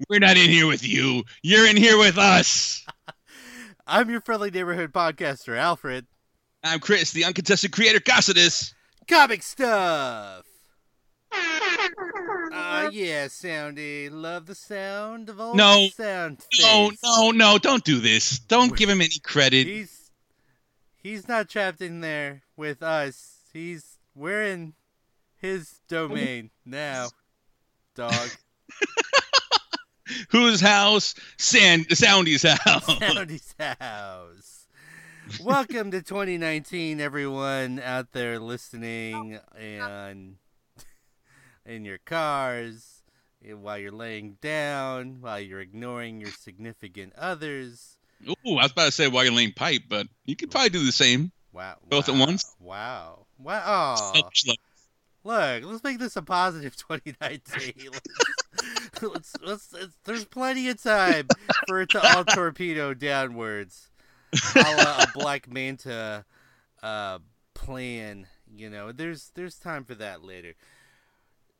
the CBC universe. We're not in here with you. You're in here with us. I'm your friendly neighborhood podcaster, Alfred. I'm Chris, the uncontested creator, Cassidus. Comic stuff. Ah, uh, yeah, Soundy. Love the sound of old No. sound. No, no, no, don't do this. Don't give him any credit. He's he's not trapped in there with us. He's we're in his domain now. Dog. Whose house? Sand, Soundy's house. Soundy's house. Welcome to 2019, everyone out there listening and in your cars, while you're laying down, while you're ignoring your significant others. Ooh, I was about to say while you're laying pipe, but you could probably do the same. Wow. Both at once? Wow. Wow. Aw. Selfish love. Look, let's make this a positive 2019. let's, let's, let's, let's- there's plenty of time for it to all torpedo downwards. A la a Black Manta uh, plan, you know. There's there's time for that later.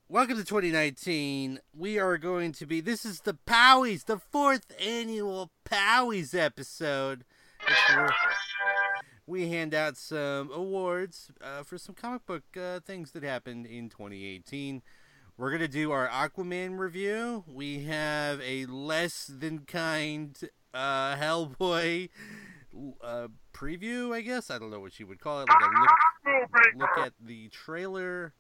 Welcome to 2019. We are going to be. This is the Powies, the fourth annual Powies episode. We hand out some awards uh, for some comic book uh, things that happened in 2018. We're gonna do our Aquaman review. We have a less than kind uh, Hellboy uh, preview, I guess. I don't know what you would call it. Like a look, look at the trailer.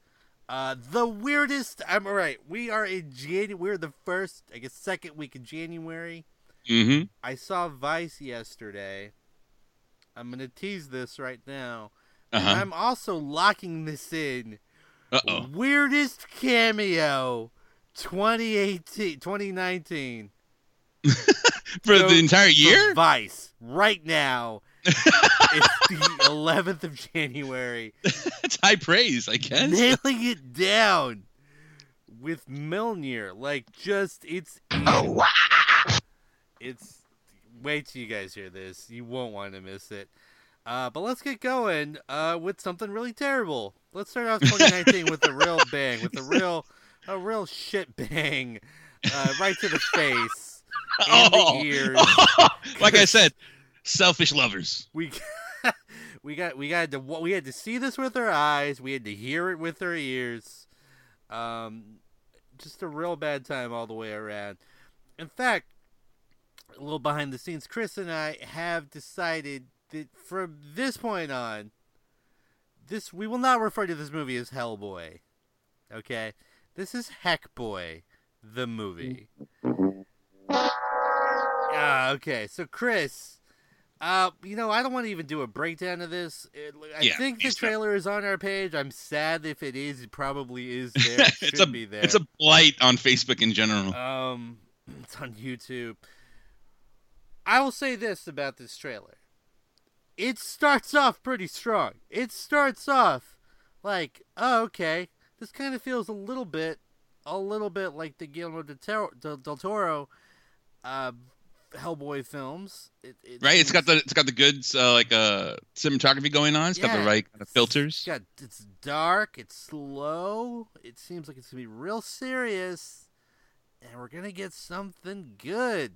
Uh, the weirdest. I'm all right. We are in January. We're the first, I guess, second week of January. Mm-hmm. I saw Vice yesterday. I'm gonna tease this right now. Uh-huh. I'm also locking this in. Uh-oh. Weirdest cameo 2018 2019. For Go the entire year? Vice right now. it's the 11th of January. That's high praise, I guess. Nailing it down with Milner. Like just it's Oh, it's wait till you guys hear this. You won't want to miss it. Uh, but let's get going uh, with something really terrible. Let's start off 2019 with a real bang, with a real, a real shit bang, uh, right to the face and Oh. the ears. like I said, selfish lovers. We, we got, we got to, we had to see this with our eyes. We had to hear it with our ears. Um, just a real bad time all the way around. In fact, a little behind the scenes, Chris and I have decided that from this point on, this we will not refer to this movie as Hellboy. Okay, this is Heckboy, the movie. Ah, okay. So Chris, uh, you know, I don't want to even do a breakdown of this. It, I Yeah, think the trailer is on our page. I'm sad if it is. It probably is there. It it's should a be there. it's a blight on Facebook in general. Um, it's on YouTube. I will say this about this trailer. It starts off pretty strong. It starts off like, oh, okay, this kind of feels a little bit, a little bit like the Guillermo del Toro, del, del Toro uh, Hellboy films. It, it right? It's got the it's got the good uh, like uh cinematography going on. It's got the right kind of filters. It's got it's dark, it's slow. It seems like it's gonna be real serious, and we're gonna get something good,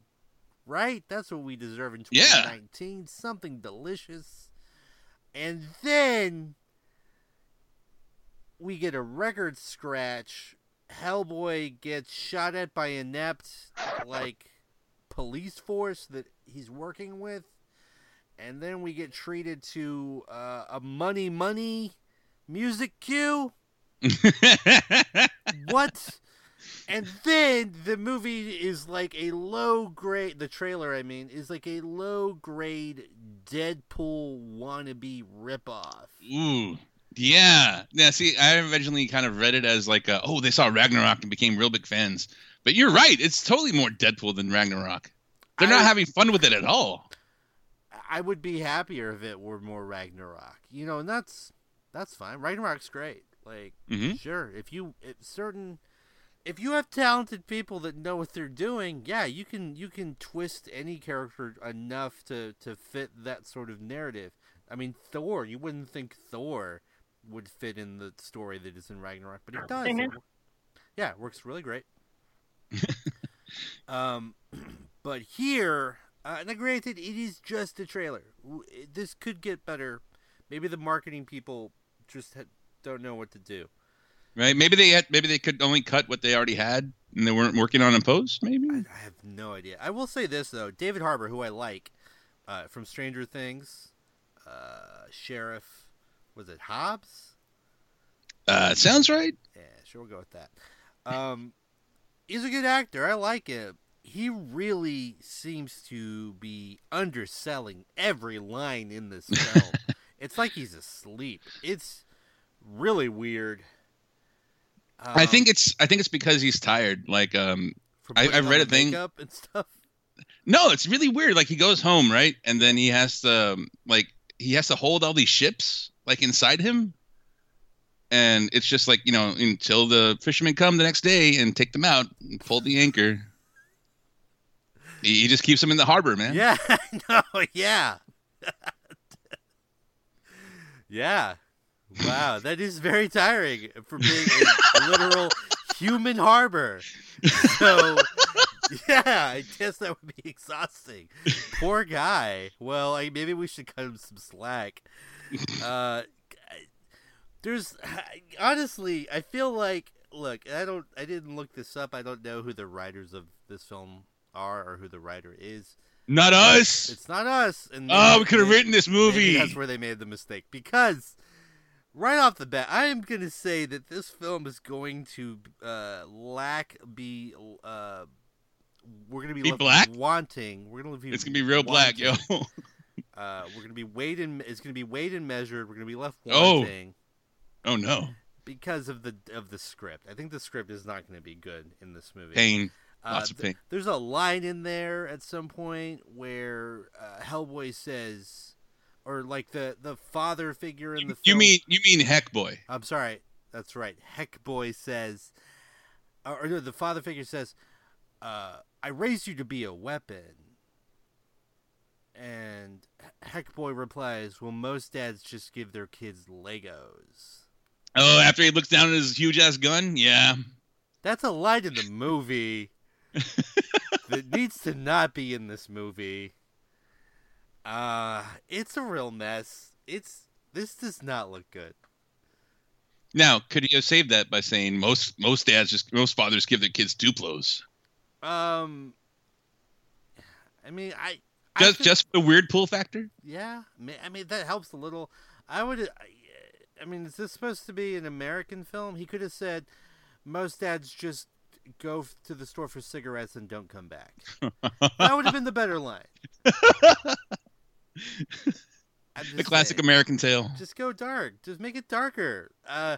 right? That's what we deserve in Yeah. 2019. Something delicious, and then we get a record scratch. Hellboy gets shot at by inept like police force that he's working with and then we get treated to uh, a money money music cue what and then the movie is like a low grade the trailer i mean is like a low grade deadpool wannabe ripoff Ooh. Yeah. Yeah, see, I originally kind of read it as like, uh, oh, they saw Ragnarok and became real big fans. But you're right. It's totally more Deadpool than Ragnarok. They're not I- having fun with it at all. i would be happier if it were more ragnarok you know and that's that's fine ragnarok's great like hmm Sure. If you if certain if you have talented people that know what they're doing, yeah, you can you can twist any character enough to to fit that sort of narrative. I mean, Thor, you wouldn't think Thor would fit in the story that is in Ragnarok, but it does. Amen. It- yeah, it works really great. um, but here, uh, now granted, it is just a trailer. This could get better. Maybe the marketing people just ha- don't know what to do. Right? Maybe they had. Maybe they could only cut what they already had, and they weren't working on in post. Maybe. I, I have no idea. I will say this though: David Harbour, who I like uh, from Stranger Things, uh, Sheriff, was it Hobbs? Uh, sounds right. Yeah, sure, we'll go with that. Um, he's a good actor. I like him. He really seems to be underselling every line in this film. it's like he's asleep. It's really weird. I Um, think it's. I think it's because he's tired. Like, um, I, I've read a thing- makeup and stuff. no, it's really weird. Like he goes home, right, and then he has to, um, like, he has to hold all these ships like inside him, and it's just like you know until the fishermen come the next day and take them out and pull the anchor. He, he just keeps them in the harbor, man. Yeah, no, yeah. yeah. Wow, that is very tiring for being a literal human harbor. So, yeah, I guess that would be exhausting. Poor guy. Well, I, maybe we should cut him some slack. Uh, there's honestly, I feel like look, I don't, I didn't look this up. I don't know who the writers of this film are or who the writer is. Not us. It's not us. And Oh, we could have written this movie. that's where they made the mistake because right off the bat, I am going to say that this film is going to uh, lack be. Uh, we're going to be, Be left black? wanting. We're going to be. It's gonna be real black, yo. Uh, we're going to be weighed and it's going to be weighed and measured. We're going to be left Oh. wanting oh no, because of the of the script. I think the script is not going to be good in this movie. pain. Uh, Lots of th- pain. there's a line in there at some point where uh, Hellboy says, or like the the father figure in the You film. mean you mean Heck Boy? I'm sorry, that's right. Heck Boy says, or, no, the father figure says, uh, "I raised you to be a weapon." And Heck Boy replies, "Well, most dads just give their kids Legos." Oh, after he looks down at his huge ass gun, yeah. That's a line in the movie that needs to not be in this movie. Uh, it's a real mess. It's this does not look good. Now, could he have saved that by saying most most dads just most fathers give their kids Duplos Um, I mean, I I just think- just the weird pull factor? yeah. I mean, that helps a little. I would. I, I mean, is this supposed to be an American film? He could have said, "Most dads just go to the store for cigarettes and don't come back." that would have been the better line. The classic saying. American tale. Just go dark. Just make it darker. Uh,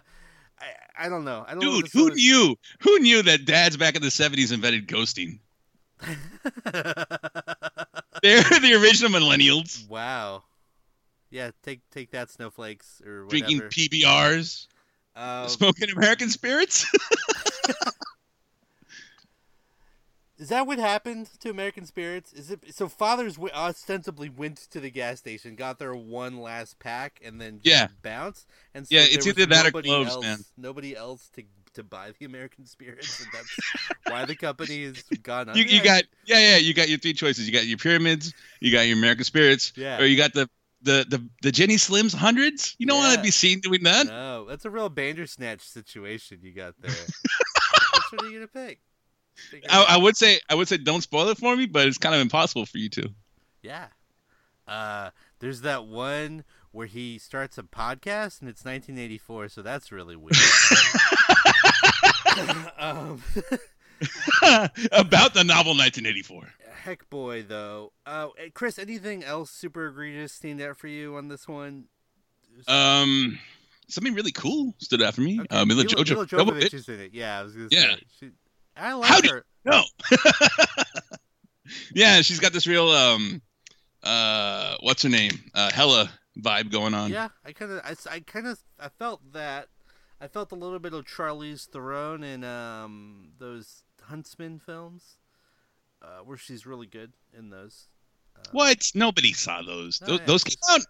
I I don't know. I don't. Dude, if who knew? Who knew that dads back in the '70s invented ghosting? They're the original millennials wow. Yeah, take take that, snowflakes or whatever. drinking PBRs, Um, smoking American spirits. Is that what happened to American Spirits? Is it so? Fathers w- ostensibly went to the gas station, got their one last pack, and then just Yeah. bounced. And so Yeah, it's either that or nobody else, man. Nobody else to to buy the American Spirits, and that's why the company has gone you, under. you got yeah yeah you got your three choices. You got your pyramids, you got your American spirits, Yeah. or you got the the the, the Jenny Slims hundreds. You don't want to be seen doing that. No, that's a real Bandersnatch situation you got there. Which one are you gonna pick? I. I would say I would say don't spoil it for me, but it's kind of impossible for you to. Yeah. Uh, there's that one where he starts a podcast and it's 1984, so that's really weird. um, About the novel 1984. heck boy, though. Uh, Chris, anything else super egregious stand out for you on this one? Um, something really cool stood out for me. Okay, Uh, Mila Mila- Jojo. Jovovich is in it. Yeah, I was gonna Yeah. say. She, I like How do her. No. yeah, she's got this real um, uh, what's her name? Uh, Hella vibe going on. Yeah, I kind of, I, I kind of, I felt that. I felt a little bit of Charlize Theron in um, those Huntsman films, uh, where she's really good in those. Uh, What? Nobody saw those. No, those yeah, those came out.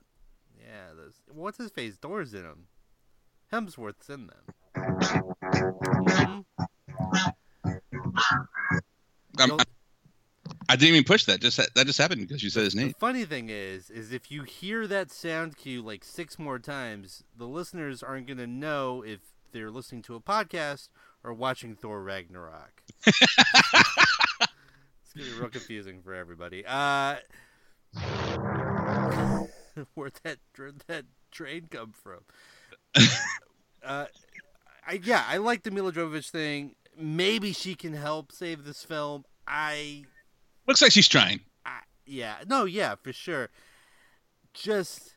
Yeah, those. What's his face? Doors in them. Hemsworth's in them. Mhm. I'm- I didn't even push that. Just that just happened because you said his The name. funny thing is, is if you hear that sound cue like six more times, the listeners aren't gonna know if they're listening to a podcast or watching Thor Ragnarok. it's gonna be real confusing for everybody. Uh, where'd that where'd that train come from? uh, I yeah, I like the Mila Jovovich thing. Maybe she can help save this film. I Looks like she's trying. I, yeah, no, yeah, for sure. Just,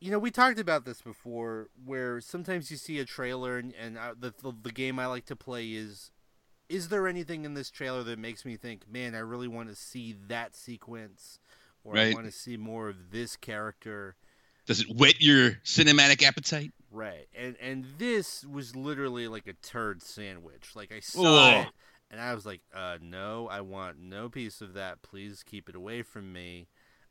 you know, we talked about this before, where sometimes you see a trailer, and, and uh, the, the the game I like to play is, is there anything in this trailer that makes me think, man, I really want to see that sequence, or I want to see more of this character, Does it whet your cinematic appetite? right? And and this was literally like a turd sandwich. Like I saw it, and I was like, uh, no, I want no piece of that. Please keep it away from me.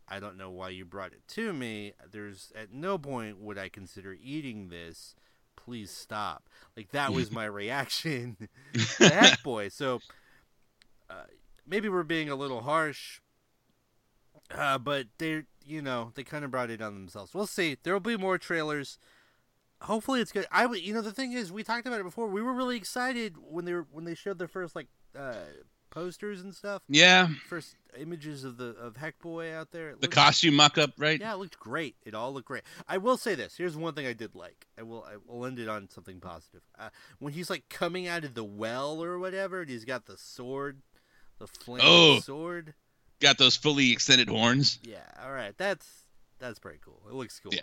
I don't know why you brought it to me. There's at no point would I consider eating this. Please stop. Like that was my reaction to Heck Boy. So uh, maybe we're being a little harsh, uh, but they, you know, they kind of brought it on themselves. We'll see. There will be more trailers. Hopefully, it's good. I, would- you know, the thing is, we talked about it before. We were really excited when they were when they showed their first like uh, posters and stuff. Yeah, First images of the of Heck Boy out there. It the costume mock-up, right? yeah, it looked great. It all looked great. I will say this. Here's one thing I did like. I will. I will end it on something positive. Uh, when he's like coming out of the well or whatever, and he's got the sword, the flaming Oh. sword. Got those fully extended horns. Yeah. All right. That's that's pretty cool. It looks cool. Yeah.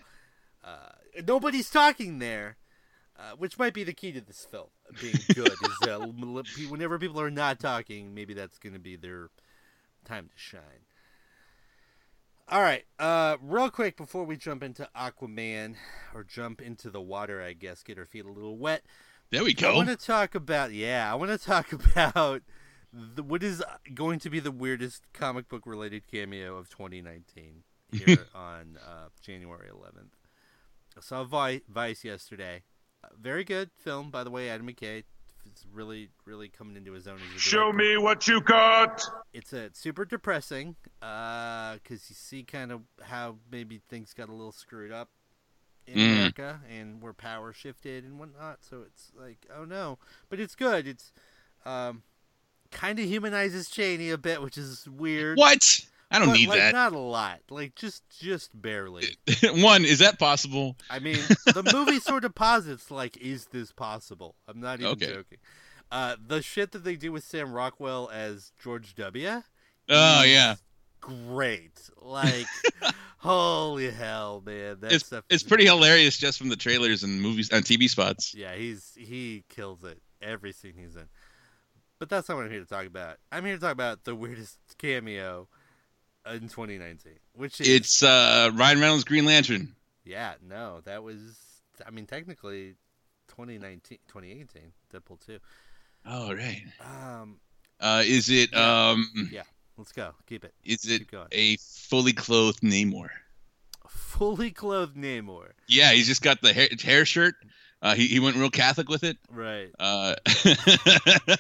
Uh, nobody's talking there. Uh, which might be the key to this film being good is uh, whenever people are not talking, maybe that's going to be their time to shine. All right, uh, real quick before we jump into Aquaman or jump into the water, I guess, get our feet a little wet. There we go. I want to talk about yeah, I want to talk about the, what is going to be the weirdest comic book related cameo of 2019 here on uh, January 11th. I saw Vi- Vice yesterday. Uh, very good film, by the way. Adam McKay is really, really coming into his own. As a Show me what you got. It's a super depressing because you see kind of how maybe things got a little screwed up in Mm. America and where power shifted and whatnot. So it's like, oh no, but it's good. It's um, kind of humanizes Cheney a bit, which is weird. What? I don't but, need like, that. Not a lot. Like just just barely. One, is that possible? I mean, the movie sort of posits like, is this possible? I'm not even Okay. joking. Uh, the shit that they do with Sam Rockwell as George W. Oh yeah, great. Like, holy hell, man! That it's stuff. it's pretty hilarious just from the trailers and movies and TV spots. Yeah, he's he kills it every scene he's in. But that's not what I'm here to talk about. I'm here to talk about the weirdest cameo in 2019, which is It's uh, Ryan Reynolds' Green Lantern. yeah, no, that was I mean technically 2019, 2018, Deadpool 2. Oh right. Um, Uh, is it Yeah. um? Yeah. let's go, keep it. Is it going. a fully clothed Namor? Fully clothed Namor, Yeah, he's just got the hair, hair shirt. Uh, he he went real Catholic with it. right? Uh,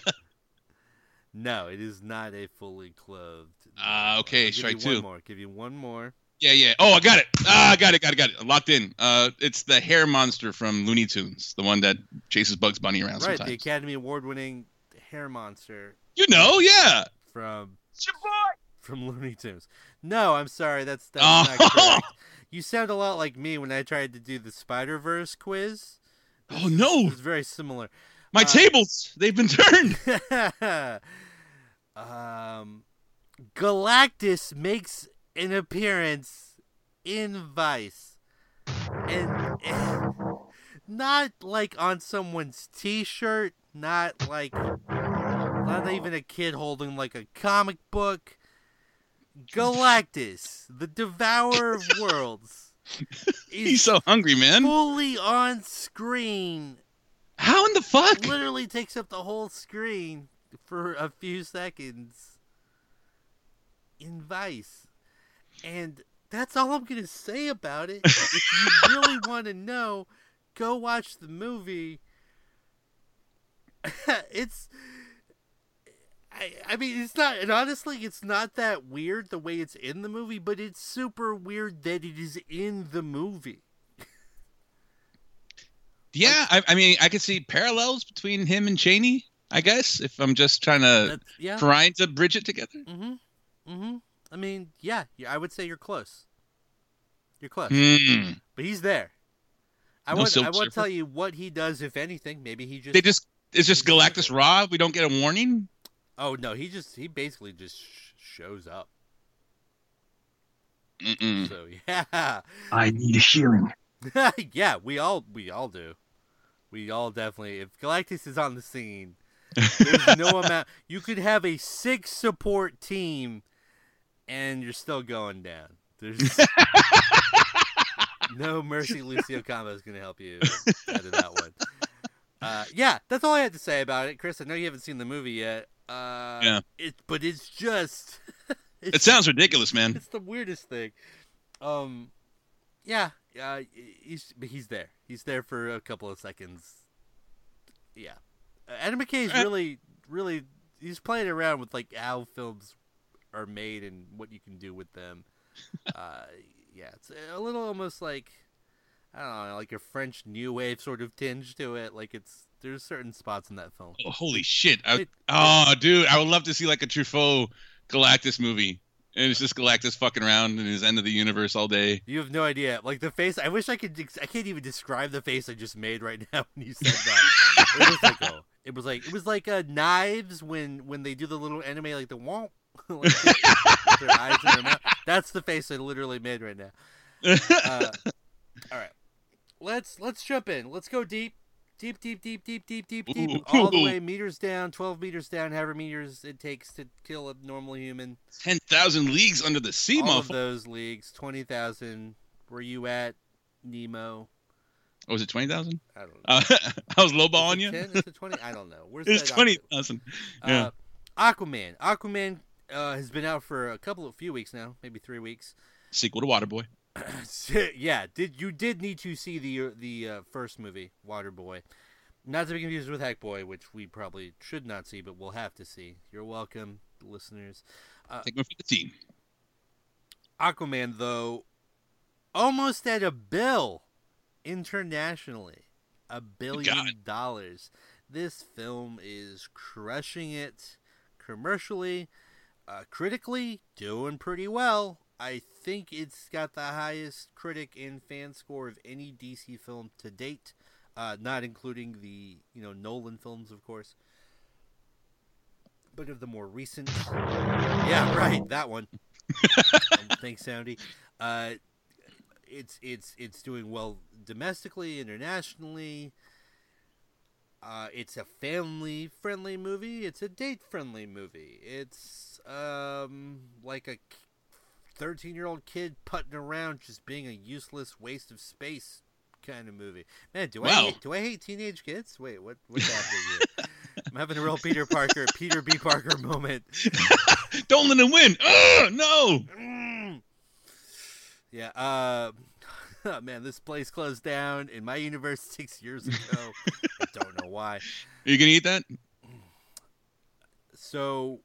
No, it is not a fully clothed. Ah, okay, strike you two. One more. Give you one more. yeah, yeah. Oh, I got it. Ah, I got it, got it, got it. Locked in. Uh, it's the hair monster from Looney Tunes, the one that chases Bugs Bunny around Right, the. Academy Award-winning hair monster You know, yeah. from It's from Looney Tunes. No, I'm sorry, that's that's Oh. not correct. You sound a lot like me when I tried to do the Spider Verse quiz. Oh no, It was very similar. my Uh, tables they've been turned. um, Galactus makes an appearance in Vice, and, and not like on someone's T-shirt, not like not even a kid holding like a comic book. Galactus, the Devourer of Worlds, He's so hungry, man. fully on screen How in the fuck? literally takes up the whole screen for a few seconds in Vice. And that's all I'm going to say about it. if you really want to know, go watch the movie. it's I, I mean, it's not, and honestly, it's not that weird the way it's in the movie, but it's super weird that it is in the movie. Yeah, I, I mean, I could see parallels between him and Cheney. I guess if I'm just trying to yeah. trying to bridge it together. Mm-hmm. Mm-hmm. I mean, yeah, yeah, I would say you're close. You're close, Hmm. but he's there. I No won't. I won't tell you what he does, if anything. Maybe he just. They just it's just Galactus Raw. We don't get a warning. Oh no, he just he basically just sh- shows up. Mm-mm. So yeah, I need a hearing. yeah, we all we all do. We all definitely. If Galactus is on the scene, there's no amount. You could have a six support team, and you're still going down. There's no mercy. Lucio combo is going to help you out of that one. Uh, yeah, that's all I had to say about it, Chris. I know you haven't seen the movie yet. Uh, Yeah. It, but it's just. It sounds ridiculous, man. it's the weirdest thing. Um, yeah, uh, he's he's there. He's there for a couple of seconds. Yeah, Adam McKay's Uh, really, really. He's playing around with like how films are made and what you can do with them. uh, yeah, it's a little almost like I don't know, like a French new wave sort of tinge to it. Like it's there's certain spots in that film. Oh, holy shit! I, It- oh, dude, I would love to see like a Truffaut Galactus movie, and it's just Galactus fucking around in his end of the universe all day. You have no idea. Like the face. I wish I could. I can't even describe the face I just made right now when you said that. it was like oh, it was like it was like uh, knives when when they do the little anime like the womp, like their eyes in their mouth. That's the face I literally made right now. Uh, all right, let's let's jump in. Let's go deep. Deep, deep, deep, deep, deep, deep, deep, Ooh. all the way meters down, twelve meters down, however meters it takes to kill a normal human. Ten thousand leagues under the sea, all of those leagues, twenty thousand. Were you at Nemo? Oh, was it twenty thousand? I don't know. Uh, I was lowballing you. 10? Is it 20? I don't know. Where's It was that twenty Aqu- yeah. Uh, Aquaman. Aquaman uh, has been out for a couple of few weeks now, maybe three weeks. Sequel to Waterboy. yeah, did you did need to see the the uh, first movie, Waterboy? Not to be confused with Hackboy, which we probably should not see, but we'll have to see. You're welcome, listeners. Take one for the team. Aquaman, though, almost at a bill internationally. A billion dollars. This film is crushing it commercially, uh, critically, doing pretty well. I think it's got the highest critic and fan score of any DC film to date, uh, not including the you know Nolan films, of course. But of the more recent, yeah, right, that one. Um, Thanks, Soundy. Uh, it's it's it's doing well domestically, internationally. Uh, it's a family-friendly movie. It's a date-friendly movie. It's um like a thirteen-year-old kid putting around, just being a useless waste of space kind of movie. Man, do I hate, do I hate teenage kids? Wait, what what's happening here? I'm having a real Peter Parker, Peter B. Parker moment. Don't let him win. Ugh, no. Yeah, uh, man, this place closed down in my universe six years ago. I don't know why. Are you gonna eat that? So,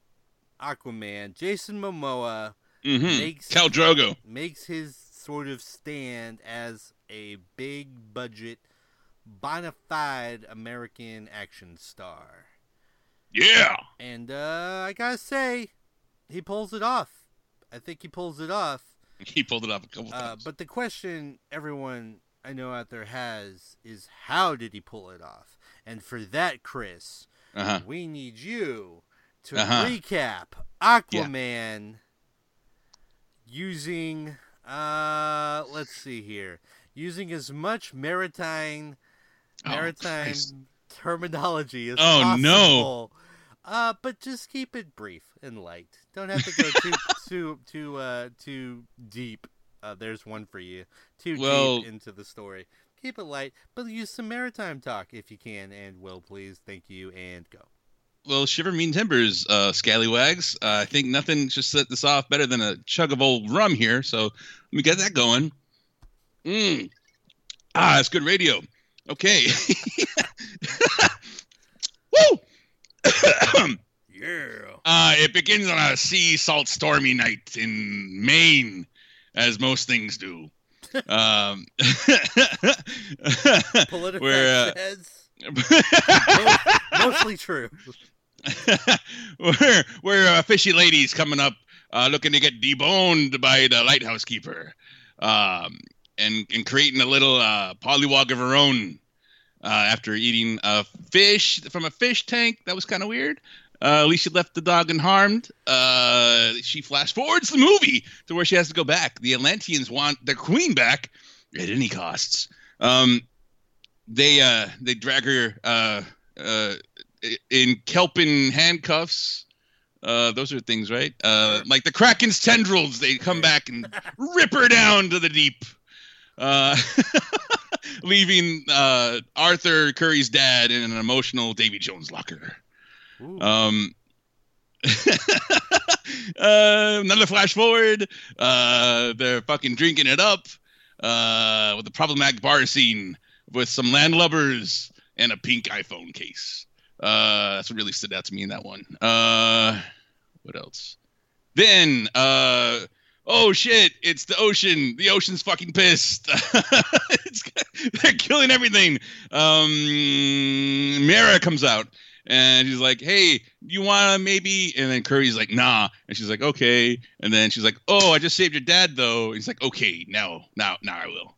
Aquaman, Jason Momoa Mm-hmm. makes Khal Drogo. makes his sort of stand as a big budget, bona fide American action star, Yeah. and uh, I gotta say, he pulls it off. I think he pulls it off. He pulled it off a couple Uh, times. but the question everyone I know out there has is how did he pull it off? And for that, Chris, Uh-huh. we need you to Uh-huh. recap Aquaman using uh let's see here. Using as much maritime Oh, maritime Christ. terminology as Oh, no. Uh, but just keep it brief and light. Don't have to go too too too uh too deep. Uh, there's one for you. Too Well- deep into the story. Keep it light, but use some maritime talk if you can, and will please. Thank you, and go. Well, shiver mean timbers, uh, scallywags. Uh, I think nothing should set this off better than a chug of old rum here. So let me get that going. Mm. Ah, it's good radio. Okay. Woo! Yeah. Uh, it begins on a sea salt stormy night in Maine, as most things do. um, Political Where, uh, says mostly true. where where a fishy lady's coming up uh, looking to get deboned by the lighthouse keeper um, and and creating a little uh, polywog of her own uh, after eating a fish from a fish tank that was kind of weird uh, at least she left the dog unharmed. Uh, she flash forwards the movie to where she has to go back. The Atlanteans want their queen back at any costs. Um, they uh, they drag her uh, uh, in kelpin handcuffs. Uh, those are things, right? Like the Kraken's tendrils, they come back and rip her down to the deep, leaving uh, Arthur Curry's dad in an emotional Davy Jones locker. Ooh. Um, uh, another flash forward. Uh, they're fucking drinking it up uh, with a problematic bar scene with some landlubbers and a pink iPhone case. Uh, that's what really stood out to me in that one. Uh, what else? Then, uh, oh shit, it's the ocean. The ocean's fucking pissed. they're killing everything. Um, Mera comes out and she's like, "Hey, you wanna maybe?" And then Curry's like, "Nah," and she's like, "Okay." And then she's like, "Oh, I just saved your dad, though." And he's like, "Okay, now, now, now I will."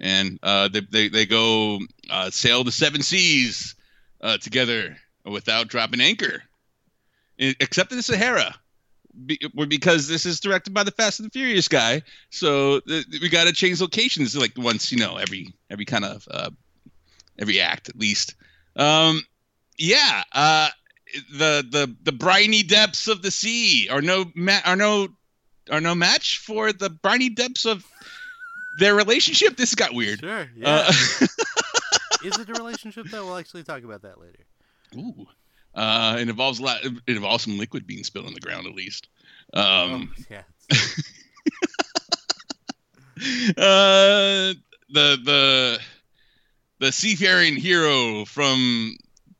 And uh, they, they they go uh, sail the seven seas uh, together without dropping anchor, except in the Sahara. Be, because this is directed by the Fast and the Furious guy, so th- we got to change locations like once you know every every kind of uh, every act at least. Um, yeah, uh, the the the briny depths of the sea are no ma- are no are no match for the briny depths of their relationship. This got weird. Sure. Yeah. Uh, Is it a relationship though? We'll actually talk about that later. ooh, uh, it involves a lot. It involves some liquid being spilled on the ground at least. Um, oh, yeah. uh, the the the seafaring hero from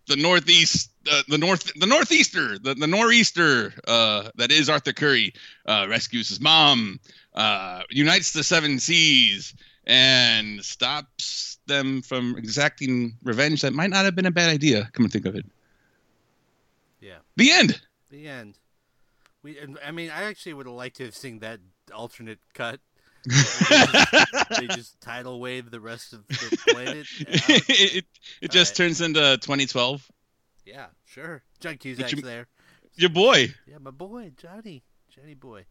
the northeast, uh, the north, the northeaster, the, the nor'easter uh, that is Arthur Curry, uh, rescues his mom, uh, unites the seven seas, and stops them from exacting revenge that might not have been a bad idea. Come and think of it. The end. The end. We. I mean, I actually would have liked to have seen that alternate cut. they just tidal wave the rest of the planet. out. it it just Alright. turns into 2012. Yeah, sure. John Cusack's you- there. Your boy. Yeah, my boy, Johnny. Johnny boy.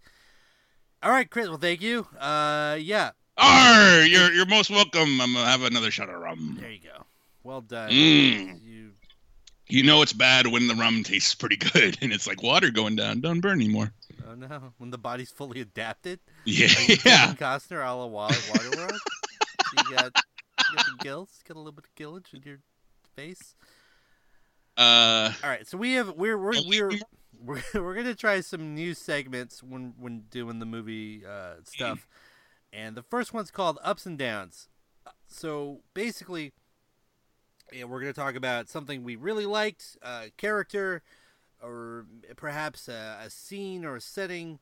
All right, Chris. Well, thank you. Uh, yeah. Arr, you're you're most welcome. I'm gonna have another shot of rum. There you go. Well done. Mm. You. You know it's bad when the rum tastes pretty good and it's like water going down. Don't burn anymore. Oh no, when the body's fully adapted. Yeah, you yeah. Costner, a la Wa- Waterworld. you got, you got the gills. Got a little bit of gillage in your face. Uh, All right, so we have we're we're we're we're, we're gonna try some new segments when when doing the movie uh, stuff, and the first one's called Ups and Downs. So basically, yeah, we're gonna talk about something we really liked, a character, or perhaps a, a scene or a setting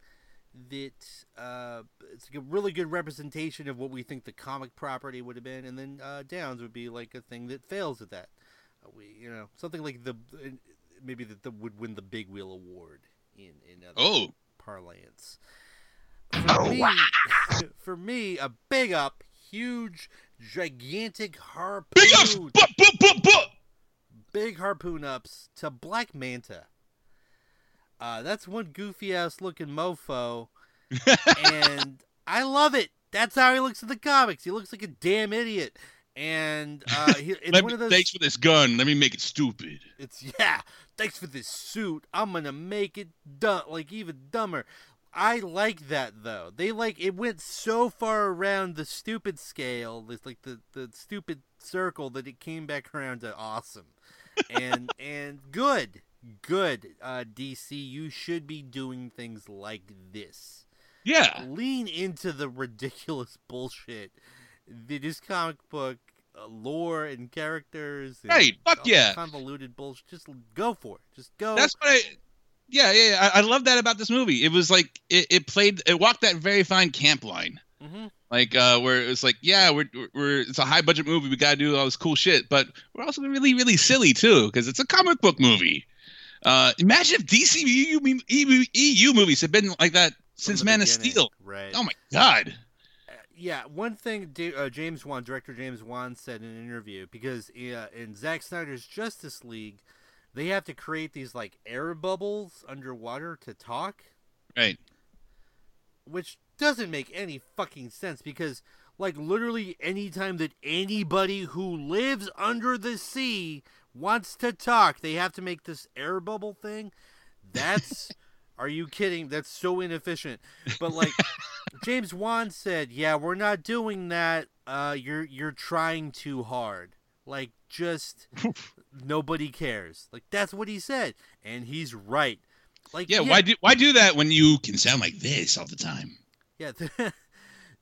that uh, it's a really good representation of what we think the comic property would have been, and then uh, Downs would be like a thing that fails at that. Uh, we, you know, something like the maybe that the, would win the Big Wheel Award in in other oh, parlance. For me, for me, a big up, huge, gigantic harpoon, big ups. But, but, but, but. big harpoon ups to Black Manta. Uh, that's one goofy ass looking mofo, and I love it. That's how he looks in the comics. He looks like a damn idiot, and uh, he, it's one me, of those. Thanks for this gun. Let me make it stupid. It's yeah. Thanks for this suit. I'm gonna make it dumb, like even dumber. I like that though. They like it went so far around the stupid scale, this like the the stupid circle that it came back around to awesome, and and good, good. Uh, DC, you should be doing things like this. Yeah. Lean into the ridiculous bullshit that is comic book uh, lore and characters. And Right, fuck yeah. Convoluted bullshit. Just go for it. Just go. That's what I. yeah, yeah, yeah. I, I love that about this movie. It was like it, it played, it walked that very fine camp line. Mm-hmm. like uh where it's like yeah we're we're it's a high budget movie we gotta do all this cool shit but we're also really really silly too because it's a comic book movie uh imagine if dc EU, EU, EU movies have been like that since man of steel Right. oh my god Uh, yeah, one thing uh, James Wan, director James Wan, said in an interview because uh, in Zack Snyder's Justice League, they have to create these like air bubbles underwater to talk, right which doesn't make any fucking sense because like literally anytime that anybody who lives under the sea wants to talk, they have to make this air bubble thing. That's are you kidding? That's so inefficient. But like James Wan said, yeah, we're not doing that. Uh you're you're trying too hard. Like just nobody cares. Like that's what he said. And he's right. Like yeah, why do why do that when you can sound like this all the time Yeah, th-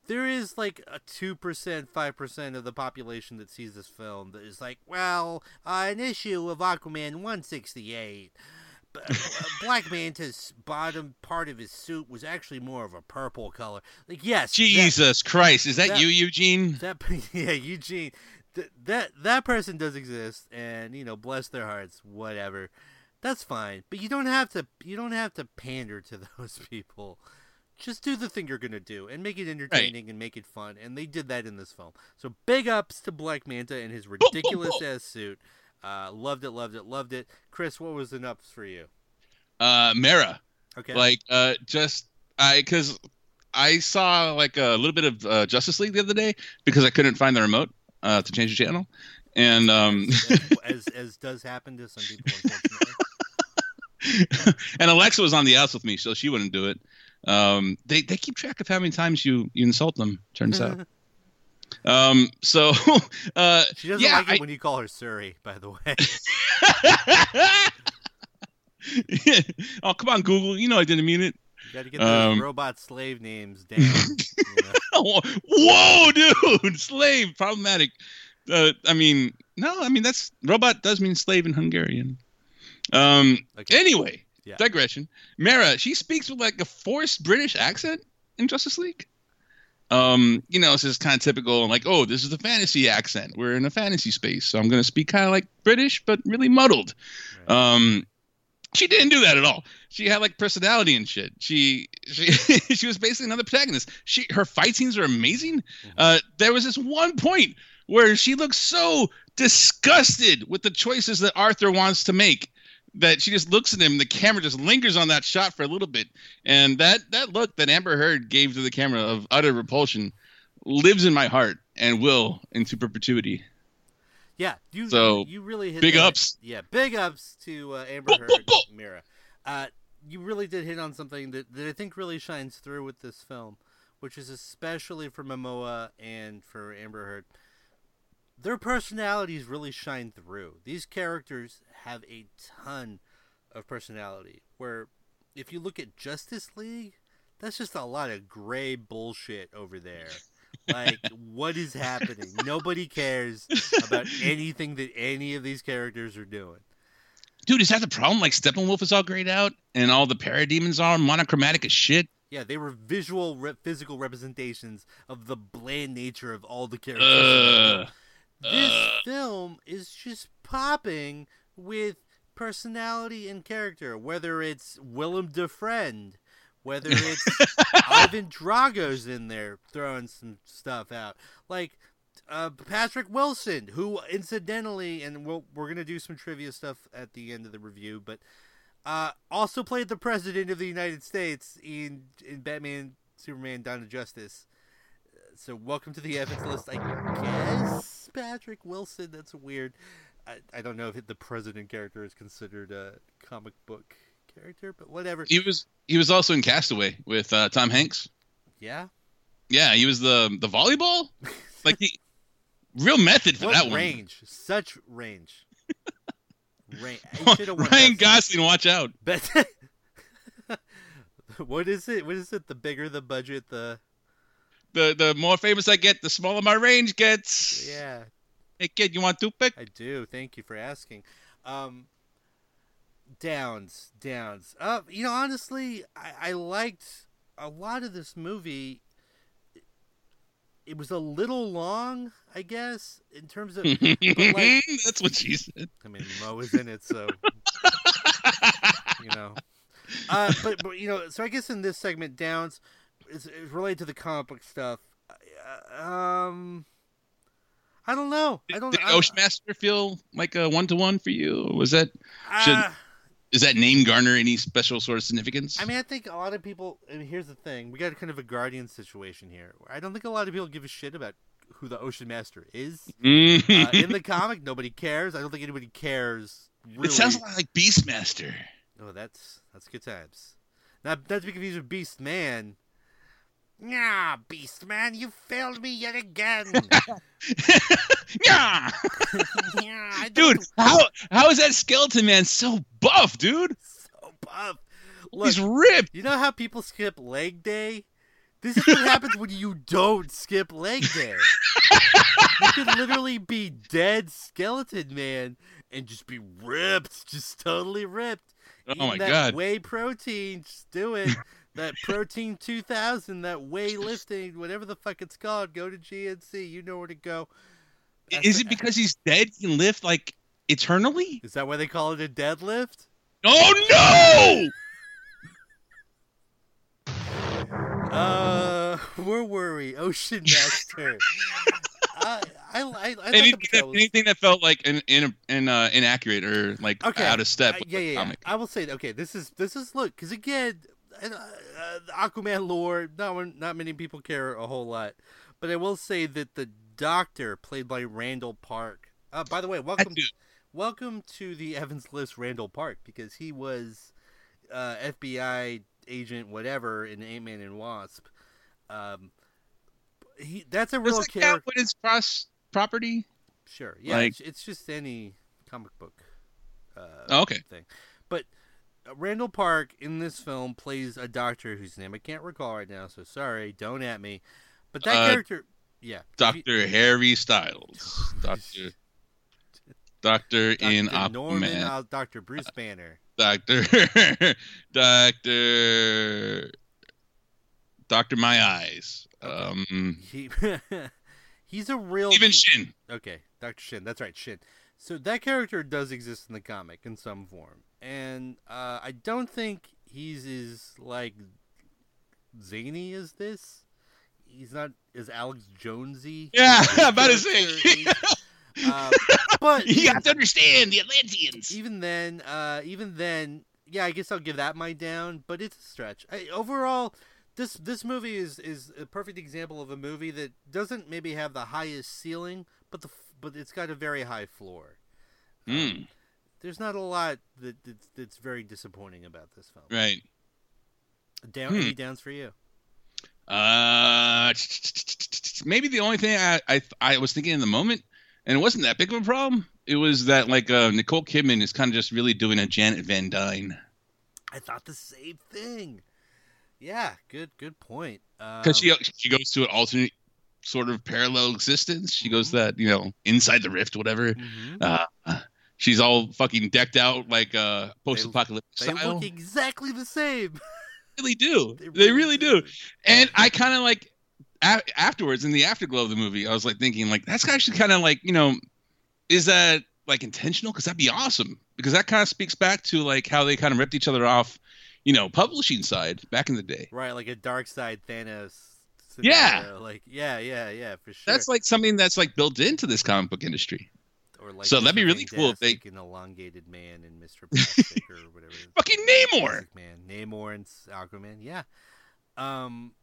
there is like a two percent, five percent of the population that sees this film that is like, well, uh, an issue of Aquaman one sixty eight. Black Manta's bottom part of his suit was actually more of a purple color. Like, yes, that- jesus christ is that, that- you eugene that yeah Eugene th- that that person does exist and you know bless their hearts whatever. That's fine. But you don't have to you don't have to pander to those people. Just do the thing you're gonna do and make it entertaining and make it fun. And they did that in this film. So big ups to Black Manta and his ridiculous ass suit. Uh loved it loved it loved it. Chris what was the ups for you? Uh mera. Okay. Like uh just i because i saw like a little bit of uh, justice league the other day because i couldn't find the remote uh to change the channel. And um as, as does happen to some people unfortunately. And alexa was on the outs with me so she wouldn't do it. Um they they keep track of how many times you you insult them turns out. Um so uh she doesn't Yeah, like it I- when you call her Siri by the way. Oh come on google. You know i didn't mean it You got to get those Um, robot slave names down. you know? whoa dude slave problematic uh, i mean no i mean that's robot does mean slave in hungarian um Okay. anyway Yeah. digression mera she speaks with like a forced british accent in justice league um you know it's just kind of typical like oh this is the fantasy accent we're in a fantasy space so i'm going to speak kind of like british but really muddled Right. um she didn't do that at all. She had like personality and shit. She she, she was basically another protagonist. She her fight scenes are amazing. Uh there was this one point where she looks so disgusted with the choices that arthur wants to make that she just looks at him. And the camera just lingers on that shot for a little bit. And that that look that amber heard gave to the camera of utter repulsion lives in my heart and will into perpetuity yeah, you So, you really hit big that- ups. Yeah, big ups to uh, Amber Boop, Heard, boop, boop. Mera. Uh, you really did hit on something that, that I think really shines through with this film, which is especially for Momoa and for Amber Heard. Their personalities really shine through. These characters have a ton of personality. Where if you look at Justice League, that's just a lot of gray bullshit over there. Like, what is happening? Nobody cares about anything that any of these characters are doing. dude is that the problem like steppenwolf is all grayed out and all the parademons are monochromatic as shit Yeah, they were visual, re- physical representations of the bland nature of all the characters. in that film. Ugh. this Ugh. film is just popping with personality and character, whether it's Willem Defriend, whether it's Ivan Drago's in there throwing some stuff out, like uh, Patrick Wilson, who incidentally, and we'll, we're gonna do some trivia stuff at the end of the review, but uh, also played the president of the United States in in Batman, Superman, Dawn of Justice. So welcome to the Evans list, I guess. Patrick Wilson, that's weird. I, I don't know if the president character is considered a comic book character, but whatever. he was he was also in castaway with uh, tom hanks Yeah. yeah he was the the volleyball like he real method for What that range? Such range. Range. one ryan gosling watch out But what is it? What is it? The bigger the budget, the the the more famous i get the smaller my range gets yeah. hey kid you want toothpick I do. Thank you for asking. Um, Downs, Downs. Uh, you know, honestly, I, I liked a lot of this movie. It was a little long, I guess, in terms of. like, That's what she said. I mean, Mo is in it, so you know. Uh, but, but you know, so I guess in this segment, Downs is, is related to the comic book stuff. Uh, um, I don't know. I don't. Did I, Oceanmaster feel like a one to one for you? Was that should- uh, is that name garner any special sort of significance? I mean, I think a lot of people. I mean, here's the thing: we got kind of a guardian situation here. I don't think a lot of people give a shit about who the Ocean Master is. Mhm. Uh, in the comic, nobody cares. I don't think anybody cares. Really. It sounds a lot like Beastmaster. Oh, that's that's good times. Not not to be confused with Beast Man. Yeah, Beast Man, you failed me yet again. yeah, yeah, dude, how how is that skeleton man so buff, dude? so buff. Look, He's ripped. you know how people skip leg day? This is what happens when you don't skip leg day. you could literally be dead skeleton man and just be ripped, just totally ripped. Oh Eating my that god. Whey protein, just do it. That protein 2000, that whey lifting, whatever the fuck it's called. Go to GNC. You know where to go. That's- Is it because he's dead? He can lift like eternally? Is that why they call it a deadlift? Oh no! Uh, where were we? Ocean Master. I, I, I, Anything that, was- anything that felt like in, in, in uh, inaccurate or like Okay. out of step Uh, yeah, yeah, yeah. I will say, okay, this is this is look because again, uh, uh, the Aquaman lore. Not not many people care a whole lot, but I will say that the Doctor, played by Randall Park. Uh, by the way, welcome, welcome to the Evans list, Randall Park, because he was uh, FBI agent, whatever, in Ant Man and Wasp. Um, he that's a Does real character. when it's cross property? Sure. Yeah, Like- it's, it's just any comic book uh, Oh, okay. thing. But Randall Park in this film plays a doctor whose name I can't recall right now, so sorry, don't at me. But that Uh, character, yeah. Doctor Harry Styles. Doctor Doctor in Norman, uh, Dr. Bruce Banner. Doctor Doctor Doctor My Eyes. Um He he's a real even Shin. Okay, Dr. Shin. That's right, Shin. So that character does exist in the comic in some form, and uh, I don't think he's as like zany as this. He's not as Alex Jonesy. Yeah, I'm about to say. Uh, but you have to understand the Atlanteans. even then, uh, even then, yeah, I guess I'll give that my down, but it's a stretch. I, overall, this this movie is is a perfect example of a movie that doesn't maybe have the highest ceiling, but the but it's got a very high floor. Mm, There's not a lot that that's, that's very disappointing about this film. right. Down Hmm. any downs for you? Uh, maybe the only thing I, I I was thinking in the moment, and it wasn't that big of a problem. It was that like uh, Nicole Kidman is kind of just really doing a Janet Van Dyne I thought the same thing. Yeah, good good point. because Um, she she goes to an alternate sort of parallel existence. She goes that you know inside the rift, whatever. mhm. Uh, she's all fucking decked out like uh, post-apocalyptic They style. look exactly the same. They really do. They They really do. do. And I kind of like a- afterwards in the afterglow of the movie, I was like thinking like that's actually kind of like you know, is that like intentional? Because that'd be awesome. Because that kind of speaks back to like how they kind of ripped each other off, you know, publishing side back in the day. Right, like a dark side Thanos. Yeah. Like yeah, yeah, yeah, for sure. That's like something that's like built into this comic book industry. Or like so that'd be really cool if they- and elongated man and Mr. Plastic or whatever. Fucking Namor. Man, Namor and Aquaman. Yeah. Um,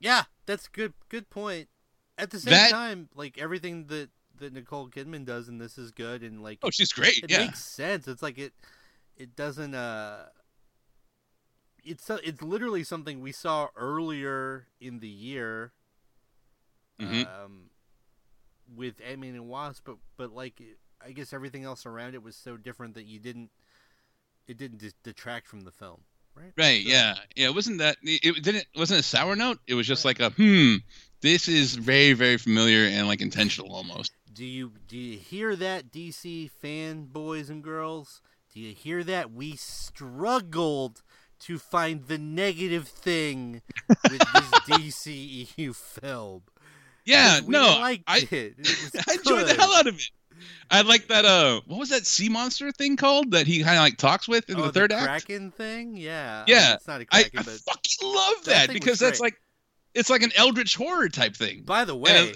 yeah, that's good. Good point. At the same That- time, like everything that that Nicole Kidman does in this is good, and like Oh, she's great. it yeah. makes sense. It's like it it doesn't uh it's it's literally something we saw earlier in the year Mhm. um with Ant-Man and Wasp but but like I guess everything else around it was so different that you didn't it didn't detract from the film, right? Right. So- Yeah. Yeah. It wasn't that. It, didn't. Wasn't a sour note. It was just like a hmm. This is very very familiar and like intentional almost. Do you do you hear that DC fan boys and girls? Do you hear that? We struggled to find the negative thing with this DCEU film. Yeah, We no, liked I it. It I enjoyed the hell out of it. I like that. Uh, what was that sea monster thing called that he kind of like talks with in oh, the third act? Kraken thing? Yeah. I Yeah, mean, it's not a I, Kraken, I but fucking love That that, because that's like it's like an eldritch horror type thing. by the way,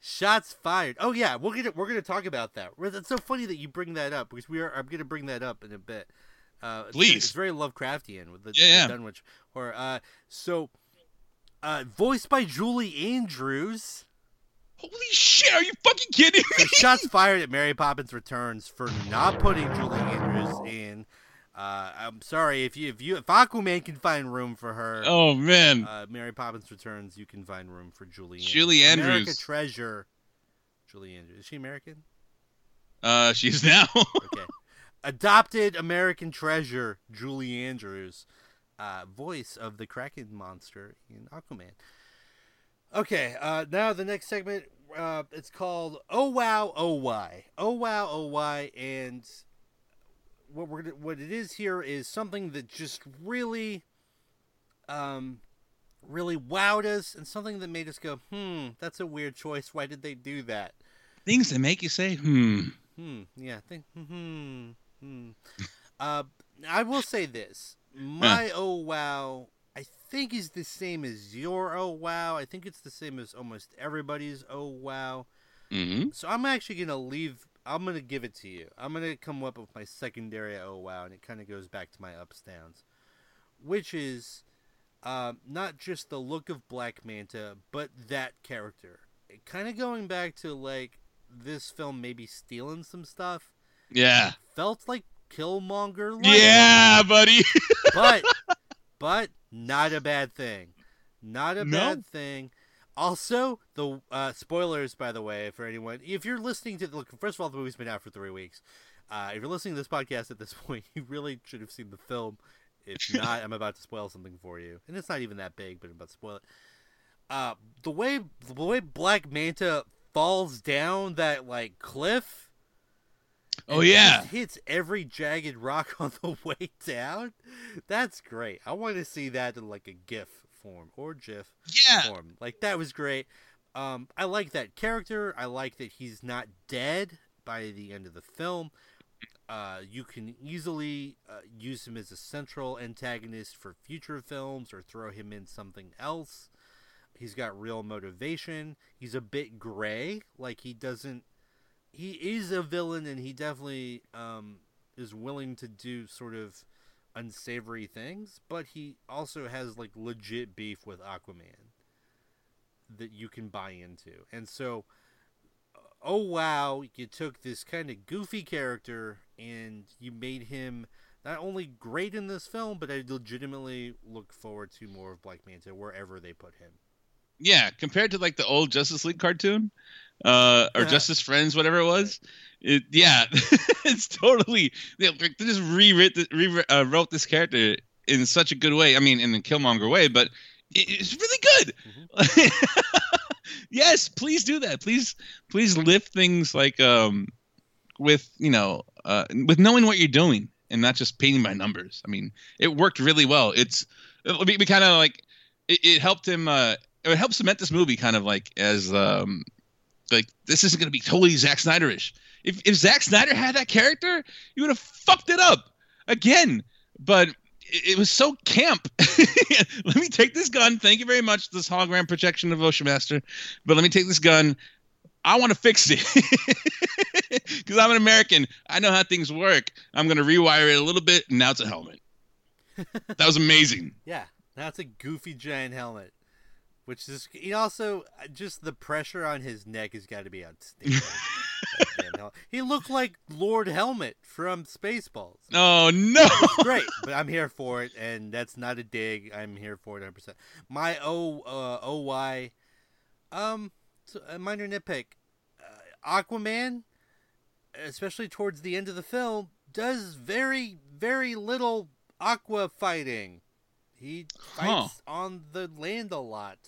shots fired. Oh yeah, we're gonna we're gonna talk about that. It's so funny that you bring that up because we are. I'm gonna bring that up in a bit. Uh, it's Please. it's very Lovecraftian with the, Yeah, yeah. the Dunwich horror. Uh, so, uh, voiced by Julie Andrews. Holy shit! Are you fucking kidding me? shots fired at Mary Poppins Returns for not putting Julie Andrews in. Uh, I'm sorry if you if you if Aquaman can find room for her. Oh man, Uh, Mary Poppins Returns, you can find room for Julie. Julie Andrews. America. Treasure. Julie Andrews is she American? uh, she's now. Okay. Adopted American treasure, Julie Andrews, uh, voice of the Kraken monster in Aquaman. Okay, uh, now the next segment, uh, it's called Oh Wow Oh Why. Oh Wow Oh Why, and what we're what it is here is something that just really, um, really wowed us, and something that made us go, hmm, that's a weird choice. Why did they do that? Things that make you say, hmm. Hmm. Yeah. Think. Hmm. Hmm. uh, I will say this: my oh wow, I think is the same as your oh wow. I think it's the same as almost everybody's oh wow. hmm So I'm actually gonna leave. I'm gonna give it to you. I'm gonna come up with my secondary oh wow, and it kind of goes back to my ups downs, which is uh, not just the look of Black Manta, but that character. Kind of going back to like this film maybe stealing some stuff. Yeah. Felt like Killmonger. Yeah, buddy. but but not a bad thing. Not a No. bad thing. Also, the uh, spoilers, by the way, for anyone, if you're listening to look, first of all, the movie's been out for three weeks. Uh, if you're listening to this podcast at this point, you really should have seen the film. If not, I'm about to spoil something for you, and it's not even that big, but I'm about to spoil it. Uh, the way the way Black Manta falls down that like cliff. Oh, yeah. hits every jagged rock on the way down. That's great. I want to see that in like a GIF form or GIF Yeah. form. Like that was great. Um, I like that character. I like that he's not dead by the end of the film. Uh, you can easily uh, use him as a central antagonist for future films or throw him in something else. He's got real motivation. He's a bit gray. Like he doesn't. He is a villain, and he definitely um, is willing to do sort of unsavory things. But he also has like legit beef with Aquaman that you can buy into. And so, oh wow, you took this kind of goofy character and you made him not only great in this film, but I legitimately look forward to more of Black Manta wherever they put him. Yeah, compared to like the old Justice League cartoon, uh, or Yeah. Justice Friends, whatever it was. It, yeah, it's totally they, they just rewrote the, re, uh, wrote this character in such a good way. I mean, in a Killmonger way, but it, it's really good. yes, please do that. Please, please lift things like um, with you know, uh, with knowing what you're doing and not just painting by numbers. I mean, it worked really well. It's we, we kind of like it, it helped him. Uh, it helped cement this movie kind of like as um, like this isn't going to be totally Zack Snyderish. If if Zack Snyder had that character, you would have fucked it up again. But it, it was so camp. let me take this gun. Thank you very much. This hologram projection of Ocean Master. But let me take this gun. I want to fix it because I'm an American. I know how things work. I'm going to rewire it a little bit, and now it's a helmet. That was amazing. Yeah, now it's a goofy giant helmet, which is he also just the pressure on his neck has got to be outstanding. He looked like Lord Helmet from Spaceballs. Oh no! Great, but I'm here for it, and that's not a dig. I'm here for it 100. percent My O uh, O Y, um, so a minor nitpick. Uh, Aquaman, especially towards the end of the film, does very very little aqua fighting. He Huh. fights on the land a lot,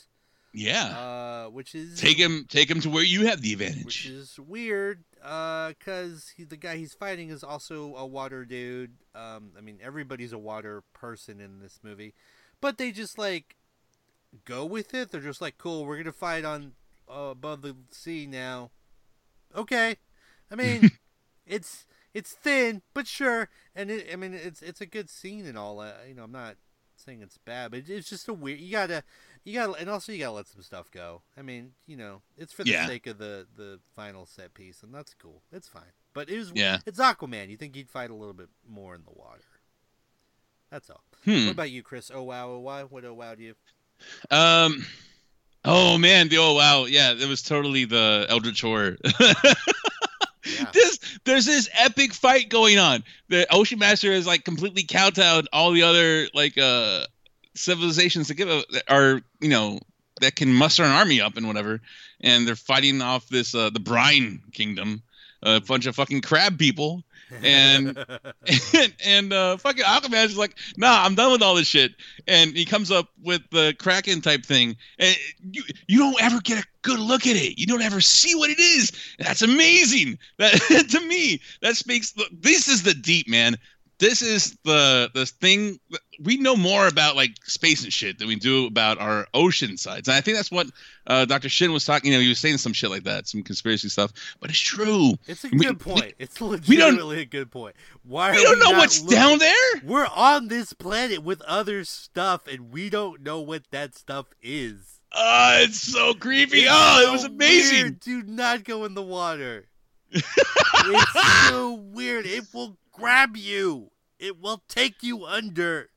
Yeah. uh, which is Take him, take him to where you have the advantage. which is weird. because the guy he's fighting is also a water dude. Um, I mean, everybody's a water person in this movie, but they just like go with it. They're just like, cool, we're gonna fight on uh, above the sea now. Okay, I mean, it's it's thin, but sure, and it, I mean, it's it's a good scene and all. Uh, you know, I'm not saying it's bad, but it's just a weird. You gotta, you gotta, and also you gotta let some stuff go. I mean, you know, it's for the Yeah. sake of the the final set piece, and that's cool. It's fine, but it was Yeah. it's Aquaman. You think he'd fight a little bit more in the water? That's all. Hmm. What about you, Chris? Oh wow, oh wow, what oh wowed you? Um. Oh man, the oh wow, yeah, it was totally the Eldritch horror. This there's this epic fight going on. The Ocean Master is like completely kowtowed all the other like uh civilizations that give a, are you know that can muster an army up and whatever, and they're fighting off this uh the Brine Kingdom, a bunch of fucking crab people, And- and, and uh, fucking Aquaman's is like, nah, I'm done with all this shit. And he comes up with the Kraken type thing. And you, you don't ever get a good look at it. You don't ever see what it is. That's amazing. That to me, that speaks. This is the deep man. This is the the thing. We know more about like space and shit than we do about our ocean sides. And I think that's what uh, Dr. Shin was talking. You know, he was saying some shit like that, some conspiracy stuff. But it's true. it's a we- good point. it's we don't- legitimately a good point. Why We don't know what's looking- down there. We're on this planet with other stuff, and we don't know what that stuff is. Oh, it's so creepy. It's oh, so it was amazing. weird. Do not go in the water. it's so weird. It will grab you. It will take you under.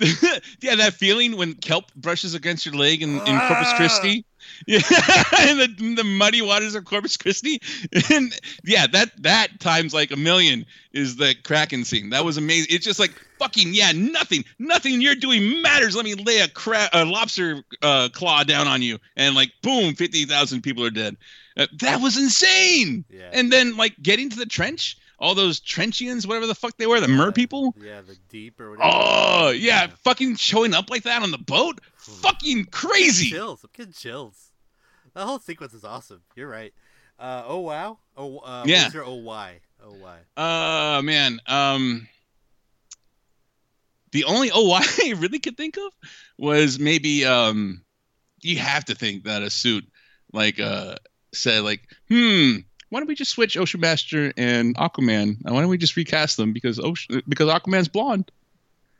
yeah, that feeling when kelp brushes against your leg in, in Corpus Ah. Christi. Yeah, in the, the muddy waters of Corpus Christi. And yeah, that that times like a million is the Kraken scene. That was amazing. It's just like fucking yeah, nothing, nothing you're doing matters. Let me lay a cra- a lobster uh, claw down on you, and like boom, fifty thousand people are dead. Uh, that was insane. Yeah. And then like getting to the trench, all those trenchians, whatever the fuck they were, the mer people. yeah, the deep or whatever. Oh yeah, fucking showing up like that on the boat, fucking crazy. Chills. I'm getting chills. The whole sequence is awesome. You're right. Uh, oh wow. Oh uh, Yeah. What's your oh why? Oh why? Uh man, um, the only oh why I really could think of was maybe um, you have to think that a suit like uh said like hmm. Why don't we just switch Ocean Master and Aquaman? Why don't we just recast them because Ocean because Aquaman's blonde?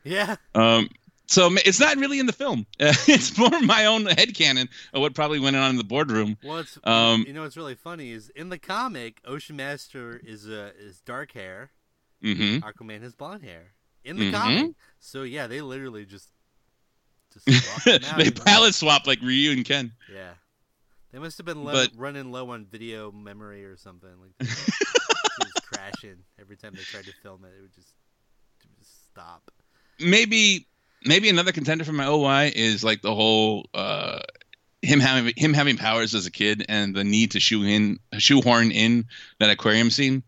Yeah. Um, so it's not really in the film. it's more my own head headcanon of what probably went on in the boardroom. Well, it's Um, you know what's really funny is in the comic, Ocean Master is uh, is dark hair, hmm Aquaman has blonde hair in the Mhm. comic. So yeah, they literally just just swapped them out they palette swap like Ryu and Ken. Yeah, they must have been low, But- running low on video memory or something. Like it was crashing every time they tried to film it. It would just, it would just stop. Maybe maybe another contender for my OY is like the whole uh, him having him having powers as a kid and the need to shoe in shoehorn in that aquarium scene.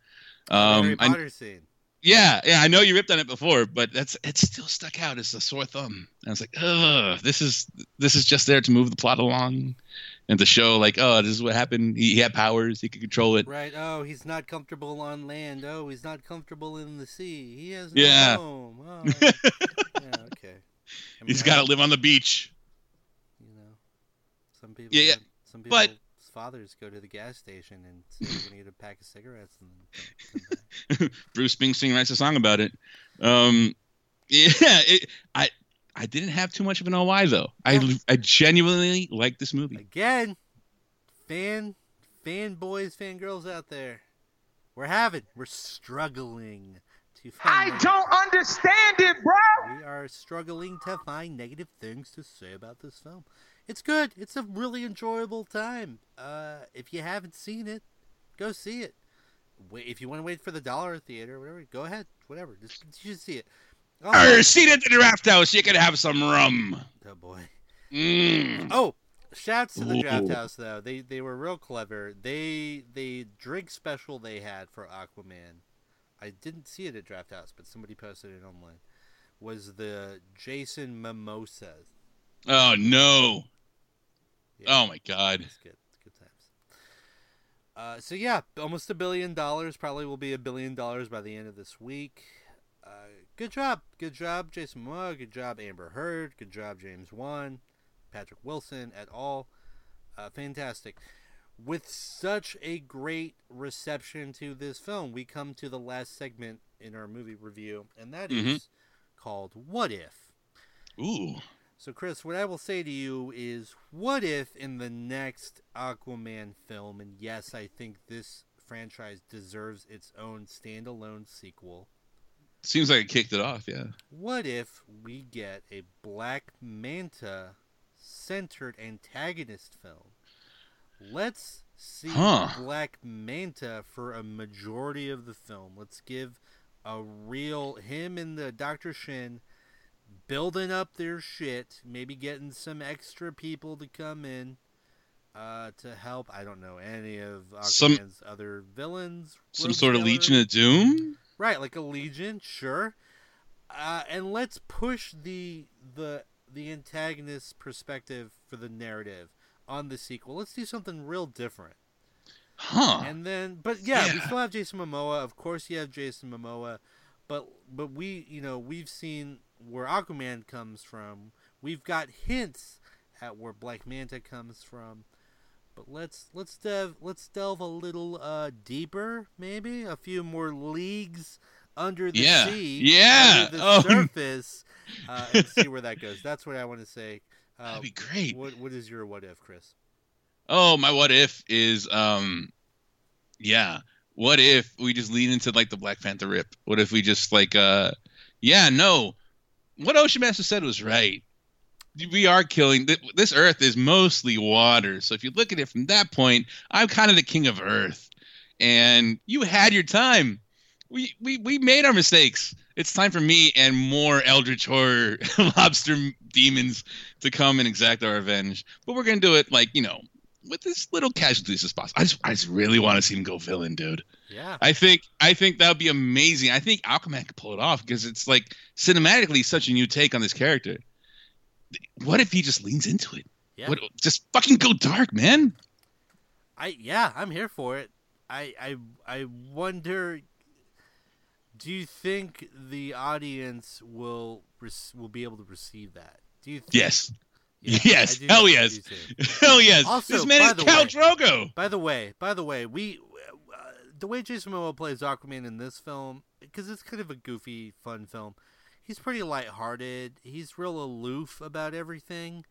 Harry Um, I, Potter scene. yeah, yeah, I know you ripped on it before, but that's it's still stuck out as a sore thumb. And I was like, ugh, this is this is just there to move the plot along and to show like, oh, this is what happened. He, he had powers, he could control it. Right. Oh, he's not comfortable on land. Oh, he's not comfortable in the sea. He has no Yeah. home. Oh, yeah. Okay. I mean, He's got to live on the beach. You know, some people. Yeah, yeah. Some people's But- fathers go to the gas station and say get a pack of cigarettes and then come, come back. Bruce Springsteen writes a song about it. Um, yeah, it, I I didn't have too much of an OY though. I I genuinely like this movie. Again, fan, fanboys, fangirls out there, we're having, we're struggling to find. I negative- don't understand it, bro. We are struggling to find negative things to say about this film. It's good. It's a really enjoyable time. Uh, if you haven't seen it, go see it. Wait, if you want to wait for the dollar theater or whatever, go ahead. Whatever, just you should see it. Oh, Or seat at the draft house. You could have some rum. oh boy. Mm. Oh, shouts to the Ooh. Draft House though. They they were real clever. They they drink special they had for Aquaman. I didn't see it at Draft House, but somebody posted it online. Was the Jason mimosas? Oh no. Yeah. Oh my god. It's good. It's good times. Uh, so yeah, almost a billion dollars. Probably will be a billion dollars by the end of this week. Uh, good job, good job, Jason Momoa. Good job, Amber Heard. Good job, James Wan, Patrick Wilson, et al. Uh, fantastic. With such a great reception to this film, we come to the last segment in our movie review, and that is Mhm. called "What If." Ooh. So, Chris, what I will say to you is what if in the next Aquaman film, and yes, I think this franchise deserves its own standalone sequel, Seems like it kicked it off, yeah. what if we get a Black Manta centered antagonist film? Let's see Huh. Black Manta for a majority of the film. Let's give a real him and the Dr. Shin building up their shit, maybe getting some extra people to come in uh, to help. I don't know any of Some- other villains. Some sort of. Legion of Doom? Right, like a legion, sure. Uh, and let's push the the the antagonist perspective for the narrative on the sequel. Let's do something real different. Huh. And then, but yeah, we still have Jason Momoa. Of course, you have Jason Momoa, but but we, you know, we've seen where Aquaman comes from. We've got hints at where Black Manta comes from. But let's let's delve let's delve a little uh, deeper, maybe a few more leagues under the Yeah. sea, Yeah. under the Oh. surface, uh, and see where that goes. That's what I want to say. Uh, That'd be great. What what is your what if, Chris? Oh, my what if is um yeah. What if we just lean into like the Black Panther rip? What if we just like uh yeah, no. What Ocean Master said was right. We are killing this earth is mostly water. So if you look at it from that point, I'm kind of the king of earth. And you had your time. We we we made our mistakes. It's time for me and more eldritch horror lobster demons to come and exact our revenge. But we're gonna do it like you know with as little casualties as possible. I just, I just really want to see him go villain, dude. Yeah, I think, I think that would be amazing. I think Aquaman could pull it off because it's like cinematically such a new take on this character. What if he just leans into it? yeah. What, just fucking go dark, man. I yeah, I'm here for it. I I I wonder. Do you think the audience will will be able to receive that? Do you? Think, Yes, Yeah, Yes. Hell yes. hell yes. Also, this man is Khal way- Drogo. By the way, by the way, we uh, the way Jason Momoa plays Aquaman in this film because it's kind of a goofy, fun film. He's pretty lighthearted. He's real aloof about everything,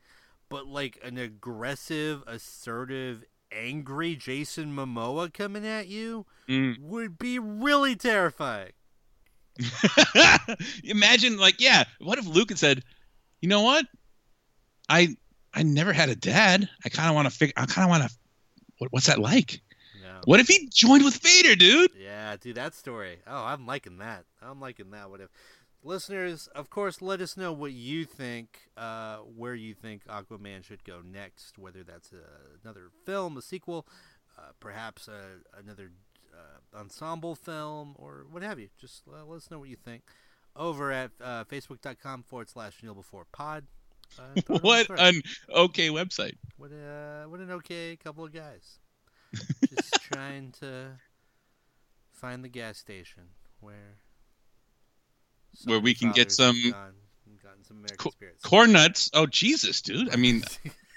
but like an aggressive, assertive, angry Jason Momoa coming at you Mm. would be really terrifying. Imagine, like, yeah. What if Luke had said, "You know what? I I never had a dad. I kind of want to figure. I kind of want to. What, what's that like? No. What if he joined with Vader, dude? Yeah, dude, that story. Oh, I'm liking that. I'm liking that. What if listeners, of course, let us know what you think, uh, where you think Aquaman should go next. Whether that's a, another film, a sequel, uh, perhaps a, another uh, ensemble film, or what have you. Just uh, let us know what you think over at uh, facebook.com forward slash Neil Before Pod. Uh, throw it on What an okay website. What uh, what an okay couple of guys. Just trying to find the gas station where Where we can get some gone some American Co- Corn nuts. Oh Jesus, dude. I mean,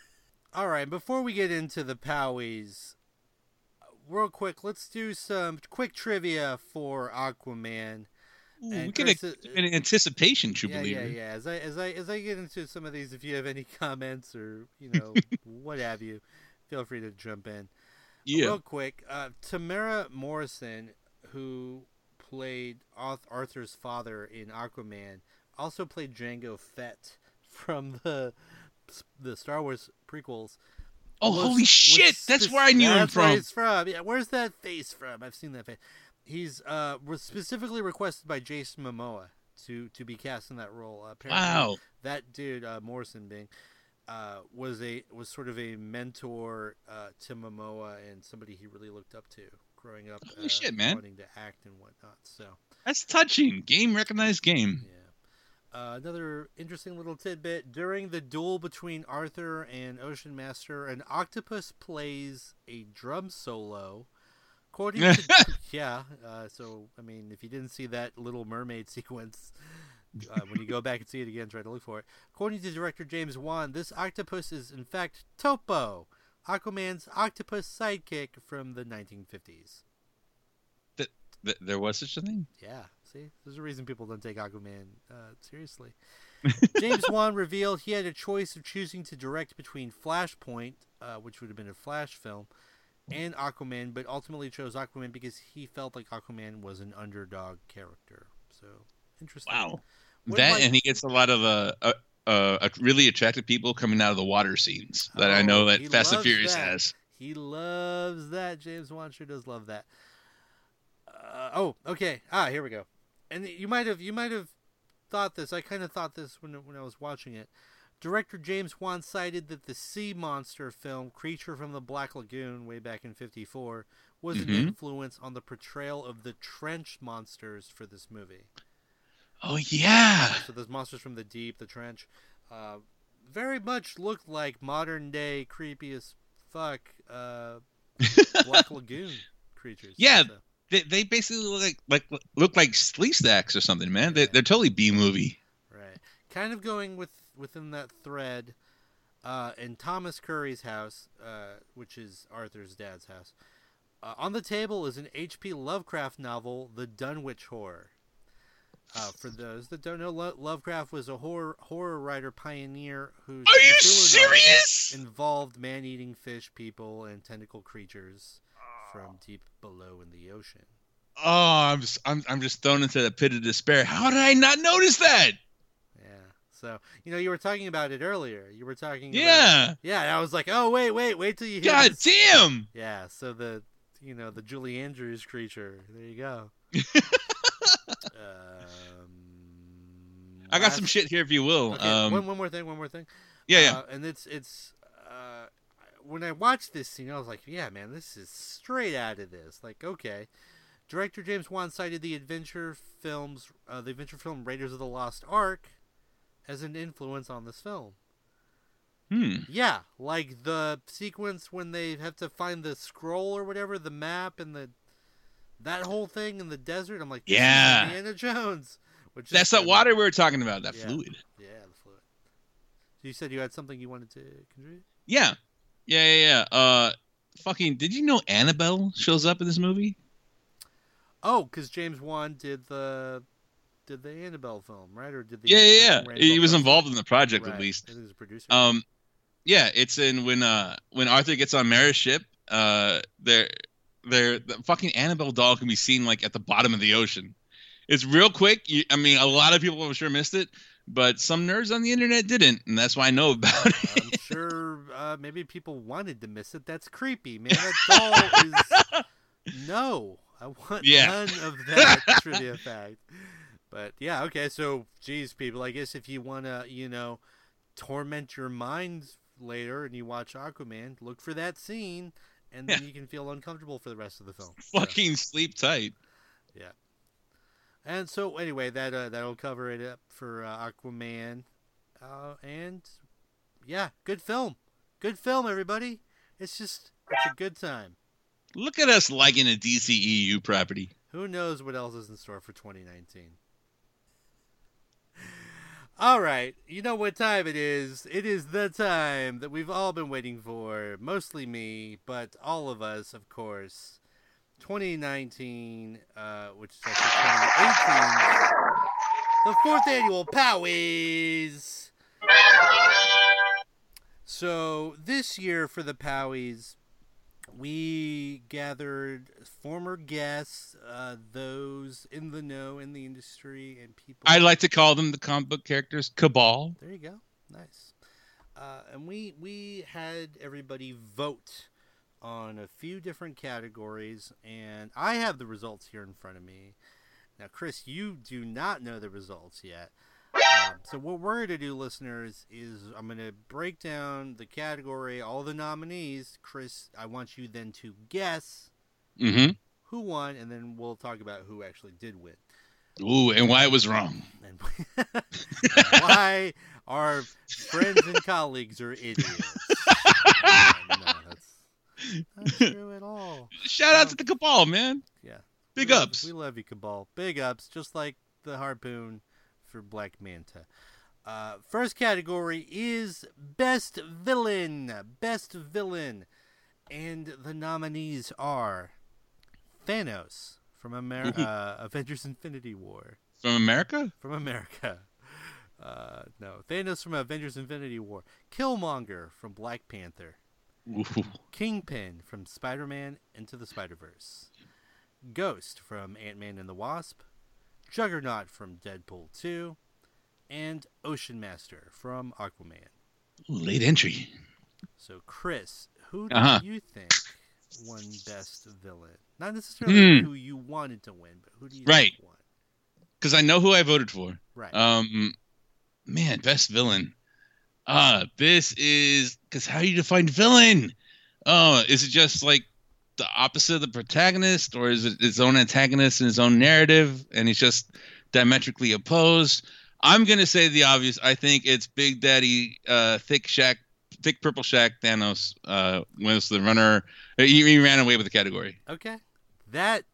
All right, before we get into the Powies, real quick, let's do some quick trivia for Aquaman. ooh, we can Chris, ex- uh, an anticipation, true yeah, yeah, yeah. As I as I as I get into some of these, if you have any comments or you know what have you, feel free to jump in. Yeah. Real quick, uh, Temuera Morrison, who played Arthur's father in Aquaman, also played Jango Fett from the the Star Wars prequels. Oh, was- holy shit! That's where I knew him from. from. Yeah, where's that face from? I've seen that face. He's uh was specifically requested by Jason Momoa to to be cast in that role. Uh, apparently, Wow. that dude uh, Morrison being uh, was a was sort of a mentor uh, to Momoa and somebody he really looked up to growing up. Holy uh, shit, man. Wanting to act and whatnot. So That's touching. Game recognized game. yeah. Uh, another interesting little tidbit: during the duel between Arthur and Ocean Master, an octopus plays a drum solo According to yeah, uh, so I mean, if you didn't see that Little Mermaid sequence, uh, when you go back and see it again, try to look for it. According to director James Wan, this octopus is in fact Topo, Aquaman's octopus sidekick from the 1950s. Th- there was such a thing. Yeah, see, there's a reason people don't take Aquaman uh, seriously. James Wan revealed he had a choice of choosing to direct between Flashpoint, uh, which would have been a Flash film, and Aquaman, but ultimately chose Aquaman because he felt like Aquaman was an underdog character. So interesting. Wow. What that like- and he gets a lot of uh, uh, really attractive people coming out of the water scenes that I Oh, know that Fast and Furious that. has. He loves that. James Wan sure does love that. Uh, oh, okay. Ah, here we go. And you might have you might have thought this. I kind of thought this when when I was watching it. Director James Wan cited that the sea monster film Creature from the Black Lagoon way back in 54 was an Mhm. influence on the portrayal of the trench monsters for this movie. Oh yeah. So those monsters from the deep, the trench, uh, very much looked like modern day creepy as fuck uh, Black Lagoon creatures. Yeah. So, They, they basically look like like look like Sleestaks or something, man. They, Yeah. they're totally B movie. right. Kind of going with within that thread. Uh, in Thomas Curry's house, uh, which is Arthur's dad's house, uh, on the table is an H.P. Lovecraft novel, The Dunwich Horror. Uh, for those that don't know, Lo- Lovecraft was a horror horror writer pioneer whose Are you serious? involved man-eating fish people and tentacle creatures from deep below in the ocean. Oh, I'm just I'm I'm just thrown into the pit of despair. How did I not notice that? Yeah. So you know, you were talking about it earlier. You were talking. About, Yeah. yeah. And I was like, oh wait, wait, wait till you hear. God this. damn. Yeah. So the you know the Julie Andrews creature. There you go. um, I got some shit here if you will. Okay, um, one, one more thing. One more thing. yeah, yeah. Uh, and it's it's uh, when I watched this scene, I was like, yeah, man, this is straight out of this. Like, okay. Director James Wan cited the adventure films, uh, the adventure film Raiders of the Lost Ark, as an influence on this film. hmm. Yeah, like the sequence when they have to find the scroll or whatever, the map and the that whole thing in the desert. I'm like, Yeah. Indiana Jones. Which That's that water we were talking about. That Yeah. fluid. Yeah, the fluid. So you said you had something you wanted to contribute. Yeah. Yeah, yeah, yeah. Uh, fucking. Did you know Annabelle shows up in this movie? Oh, because James Wan did the did the Annabelle film, right? Or did the Yeah, yeah, yeah. He was involved in the project Right. at least. He was a producer. Um, yeah, it's in when uh when Arthur gets on Mera's ship. Uh, there, there, the fucking Annabelle doll can be seen like at the bottom of the ocean. It's real quick. You, I mean, a lot of people I'm sure missed it, but some nerds on the internet didn't, and that's why I know about it. I'm sure uh, maybe people wanted to miss it. That's creepy, man. That doll is no. I want Yeah. none of that trivia fact. But yeah, okay. So, geez, people. I guess if you want to, you know, torment your minds later and you watch Aquaman, look for that scene, and then Yeah. you can feel uncomfortable for the rest of the film. Fucking sleep tight. Yeah. And so anyway, that uh, that'll cover it up for uh, Aquaman, uh, and yeah, good film, good film, everybody. It's just it's a good time. Look at us liking a DCEU property. Who knows what else is in store for 2019? All right, you know what time it is. It is the time that we've all been waiting for. Mostly me, but all of us, of course. 2019, uh, which is actually 2018, the fourth annual Powies. So this year for the Powies, we gathered former guests, uh, those in the know in the industry, and people. I like to call them the comic book characters Cabal. There you go. Nice. Uh, and we we had everybody vote on a few different categories, and I have the results here in front of me. Now, Chris, you do not know the results yet. Um, so what we're going to do, listeners, is I'm going to break down the category, all the nominees. Chris, I want you then to guess Mm-hmm. who won, and then we'll talk about who actually did win. Ooh, and why it was wrong. and why our friends and colleagues are idiots. no, that's, Not true at all. Shout out to the Cabal, man. Yeah. Big We love- ups. We love you, Cabal. Big ups, just like the harpoon for Black Manta. Uh, first category is Best Villain. Best Villain. And the nominees are Thanos from Amer- uh, Avengers Infinity War. From America? From America. Uh, no, Thanos from Avengers Infinity War. Killmonger from Black Panther. Ooh. Kingpin from Spider Man Into the Spider Verse, Ghost from Ant Man and the Wasp, Juggernaut from Deadpool 2, and Ocean Master from Aquaman. Late entry. So, Chris, who do Uh-huh. you think won Best Villain? Not necessarily Hmm. who you wanted to win, but who do you Right. think won? Because I know who I voted for. Right. Um, man, best villain. Uh, this is because how do you define villain? Oh, is it just like the opposite of the protagonist, or is it its own antagonist and its own narrative, and it's just diametrically opposed? I'm gonna say the obvious. I think it's Big Daddy, uh, thick Shack, thick purple Shack Thanos. Uh, was the runner. He, he ran away with the category. okay. That.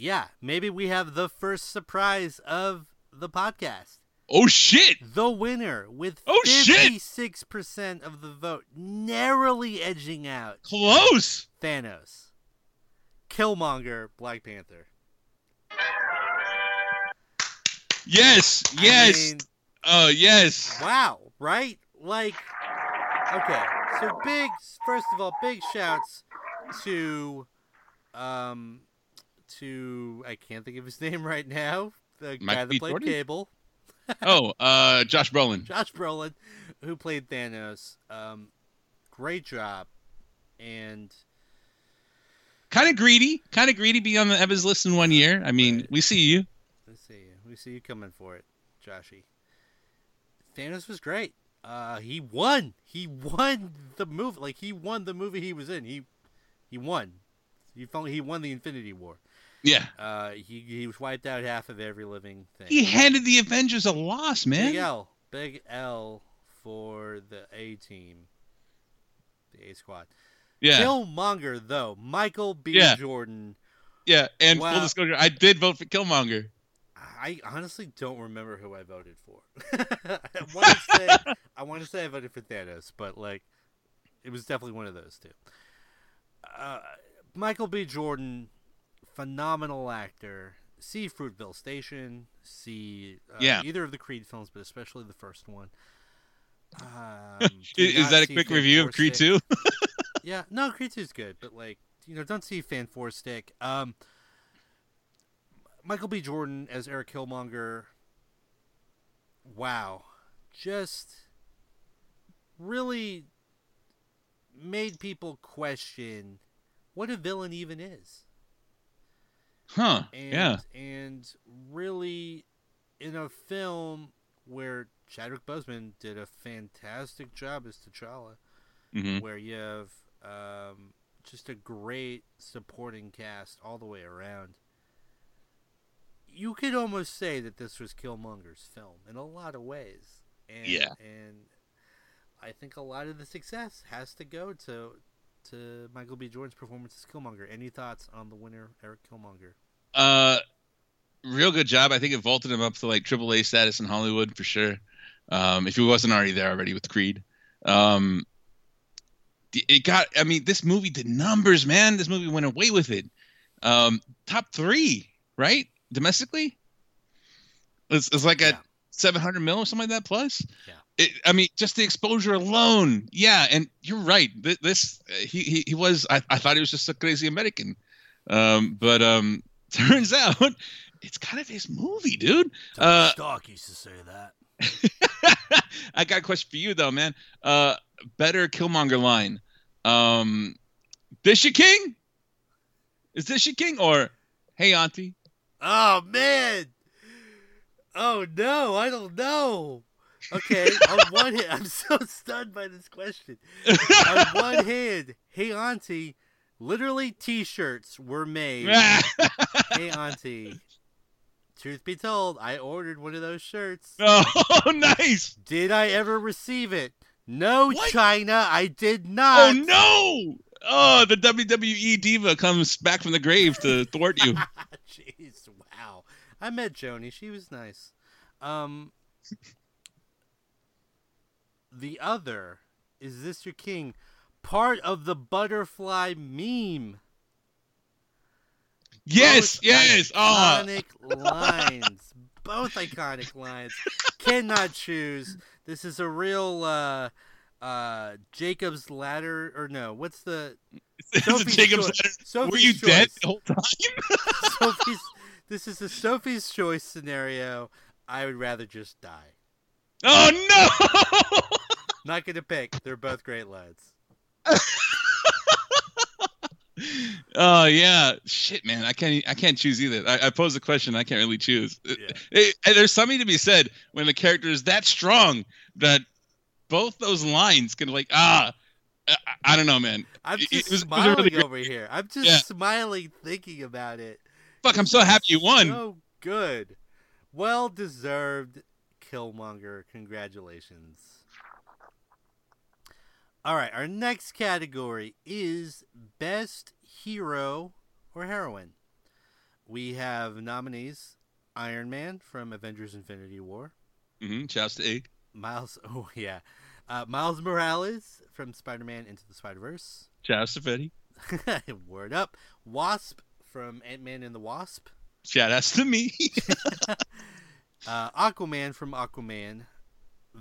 Yeah, maybe we have the first surprise of the podcast. Oh shit! The winner with oh 56% of the vote, narrowly edging out Close. Thanos. Killmonger, Black Panther. Yes. I Yes. mean, Oh yes. wow, right? Like, okay. So big, first of all, big shouts to, um, to, I can't think of his name right now. The guy that played Jordan? Cable. Oh, uh, Josh Brolin. Josh Brolin, who played Thanos. Um, great job. And Kind of greedy. Kind of greedy. Be on the Evans list in one year. I mean, Right. we see you. We see you. We see you coming for it, Joshy. Thanos was great. Uh, he won. He won the movie. Like he won the movie he was in. He he won. He found, he won the Infinity War. Yeah. Uh, he he wiped out half of every living thing. He handed the Avengers a loss, man. Big L. Big L for the A team. The A squad. Yeah. Killmonger though. Michael B. Yeah. Jordan. Yeah. And Wow. full disclosure, I did vote for Killmonger. I honestly don't remember who I voted for. I want to say I want to say I voted for Thanos, but like it was definitely one of those two. Uh, Michael B. Jordan, phenomenal actor. See Fruitvale Station. See uh, Yeah. either of the Creed films, but especially the first one. Um, Is, that a quick review of Creed 2? yeah, no, Creed 2 is good, but like you know, don't see Fan Four Stick. Um, Michael B. Jordan as Eric Killmonger. Wow, just really made people question what a villain even is, Huh. and yeah. and really in a film where Chadwick Boseman did a fantastic job as T'Challa hmm where you have um, just a great supporting cast all the way around. You could almost say that this was Killmonger's film in a lot of ways, and Yeah. and I think a lot of the success has to go to to Michael B. Jordan's performance as Killmonger. Any thoughts on the winner, Eric Killmonger? Uh, real good job. I think it vaulted him up to like AAA status in Hollywood for sure. Um, if he wasn't already there already with Creed. Um, it got. I mean, this movie did numbers, man. This movie went away with it. Um, top three, right? Domestically, it's, it's like Yeah. at seven hundred mil or something like that plus. Yeah. It, I mean, just the exposure alone. Yeah, and you're right. Th- This he he, he was. I, I thought he was just a crazy American, um, but um, turns out it's kind of his movie, dude. Uh, Stark used to say that. I got a question for you though, man. Uh, better Killmonger line. Um, this your king? Is this your king or hey auntie? Oh man! Oh no, I don't know. Okay, on one hand, I'm so stunned by this question. On one hand, hey auntie, literally T-shirts were made. hey auntie. Truth be told, I ordered one of those shirts. oh, nice. Did I ever receive it? No, What? China, I did not. Oh no! Oh, the WWE diva comes back from the grave to thwart you. Jeez, wow. I met Joni. She was nice. Um, the other is this your king? Part of the butterfly meme. Yes, Both yes. Oh, Iconic lines. Both iconic lines. Cannot choose. This is a real uh uh Jacob's ladder or no, what's the Sophie's Jacob's choice. ladder. Sophie's Were you choice. dead the whole time? Sophie's this is a Sophie's choice scenario. I would rather just die. Oh no! Not gonna pick. They're both great lads. Oh yeah, shit, man. I can't. I can't choose either. I, I pose a question. I can't really choose. Yeah. It- and there's something to be said when the character is that strong that both those lines can like ah. I, I don't know, man. I'm just it was- it smiling really great- over here. I'm just Yeah. smiling thinking about it. Fuck, I'm so happy you won. So good. Well deserved Killmonger. Congratulations. All right, our next category is Best Hero or Heroine. We have nominees Iron Man from Avengers Infinity War, Mm-hmm. Shouts to Egg. Miles, oh yeah, uh, Miles Morales from Spider Man Into the Spider Verse. Shouts to Fetty. Word up. Wasp from Ant Man and the Wasp. Shout outs to me. uh, Aquaman from Aquaman,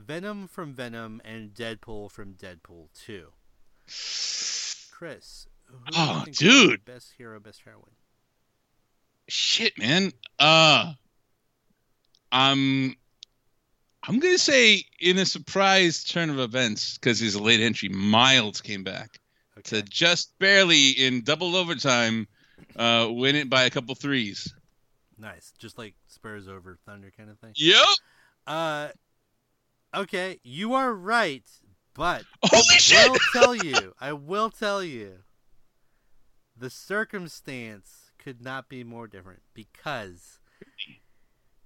Venom from Venom, and Deadpool from Deadpool 2. Chris. who do you Oh, think will be dude. Best hero, best heroine. shit, man. Uh, I'm. I'm gonna say in a surprise turn of events because he's a late entry. Miles came back Okay. to just barely in double overtime, uh, win it by a couple threes. Nice. Just like Spurs over Thunder kind of thing. Yep. Uh, okay, you are right, but Holy I shit! will tell you, I will tell you, the circumstance could not be more different because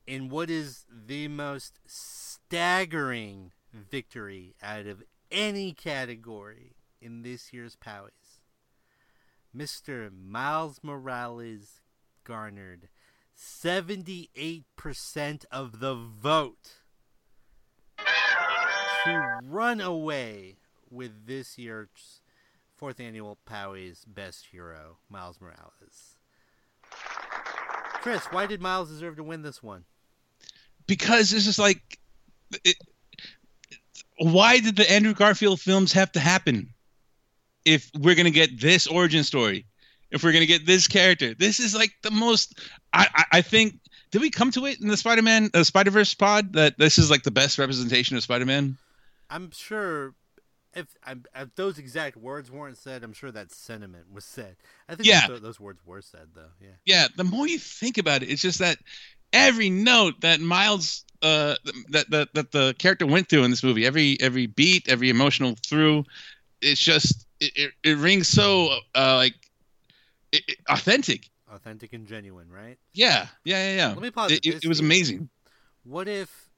in what is the most staggering victory out of any category in this year's Powies, Mr. Miles Morales garnered 78% of the vote to run away with this year's fourth annual Powies Best Hero, Miles Morales. Chris, why did Miles deserve to win this one? because this is like, it, why did the Andrew Garfield films have to happen? If we're gonna get this origin story, if we're gonna get this character, this is like the most. I I, I think. Did we come to it in the Spider-Man, uh, Spider-Verse pod that this is like the best representation of Spider-Man? I'm sure if, I'm- if those exact words weren't said, I'm sure that sentiment was said. I think Yeah. those, those words were said, though. Yeah. Yeah, the more you think about it, it's just that every note that Miles, uh, that that that the character went through in this movie, every every beat, every emotional through, it's just it it, it rings so uh like it, it- authentic. Authentic and genuine, right? Yeah, yeah, yeah, yeah. Let me pause it, was amazing. What if,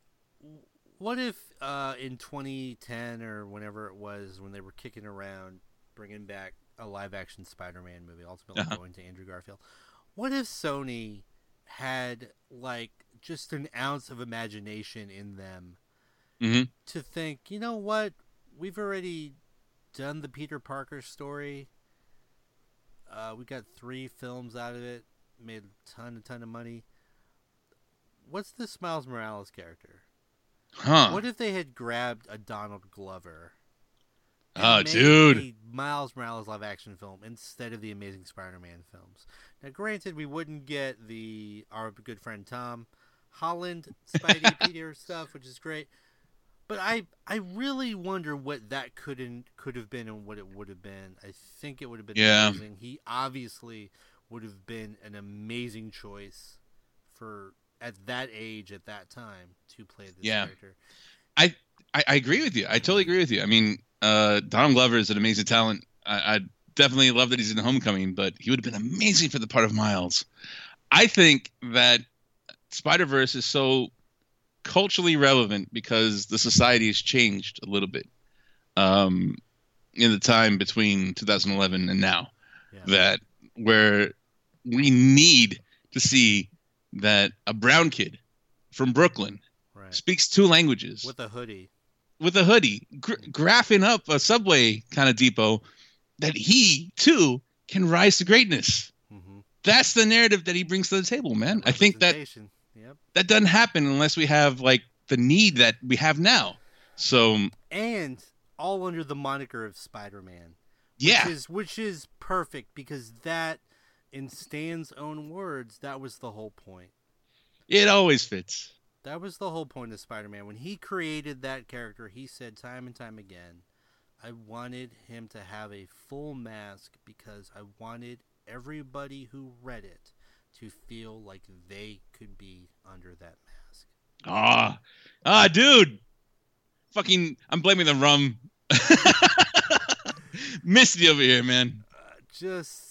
what if uh, in 2010 or whenever it was when they were kicking around bringing back a live-action Spider-Man movie, ultimately Uh-huh. going to Andrew Garfield? What if Sony had like just an ounce of imagination in them Mhm. to think, you know what, we've already done the Peter Parker story. Uh, we got three films out of it, made a ton, a ton of money. What's this Miles Morales character? Huh? What if they had grabbed a Donald Glover? Oh, dude. Miles Morales live action film instead of the Amazing Spider-Man films. Now, granted, we wouldn't get the our good friend Tom Holland Spidey Peter stuff, which is great. But I I really wonder what that couldn't could have been and what it would have been. I think it would have been Yeah. amazing. He obviously would have been an amazing choice for at that age at that time to play this Yeah. character. I, I agree with you. I totally agree with you. I mean, uh, Donald Glover is an amazing talent. I, I definitely love that he's in Homecoming, but he would have been amazing for the part of Miles. I think that Spider Verse is so culturally relevant because the society has changed a little bit. um, in the time between 2011 and now Yeah. that where we need to see that a brown kid from Brooklyn right. speaks two languages With a hoodie. with a hoodie, gr- graphing up a subway kind of depot, that he too can rise to greatness. hmm That's the narrative that he brings to the table, man. I think that Yep. that doesn't happen unless we have like the need that we have now. So And all under the moniker of Spider-Man. yeah, Which is, which is perfect because that, in Stan's own words, that was the whole point. it always fits. That was the whole point of Spider-Man. When he created that character, he said time and time again, I wanted him to have a full mask because I wanted everybody who read it to feel like they could be under that mask. Ah, ah, dude, fucking, I'm blaming the rum. Misty over here, man. Uh, just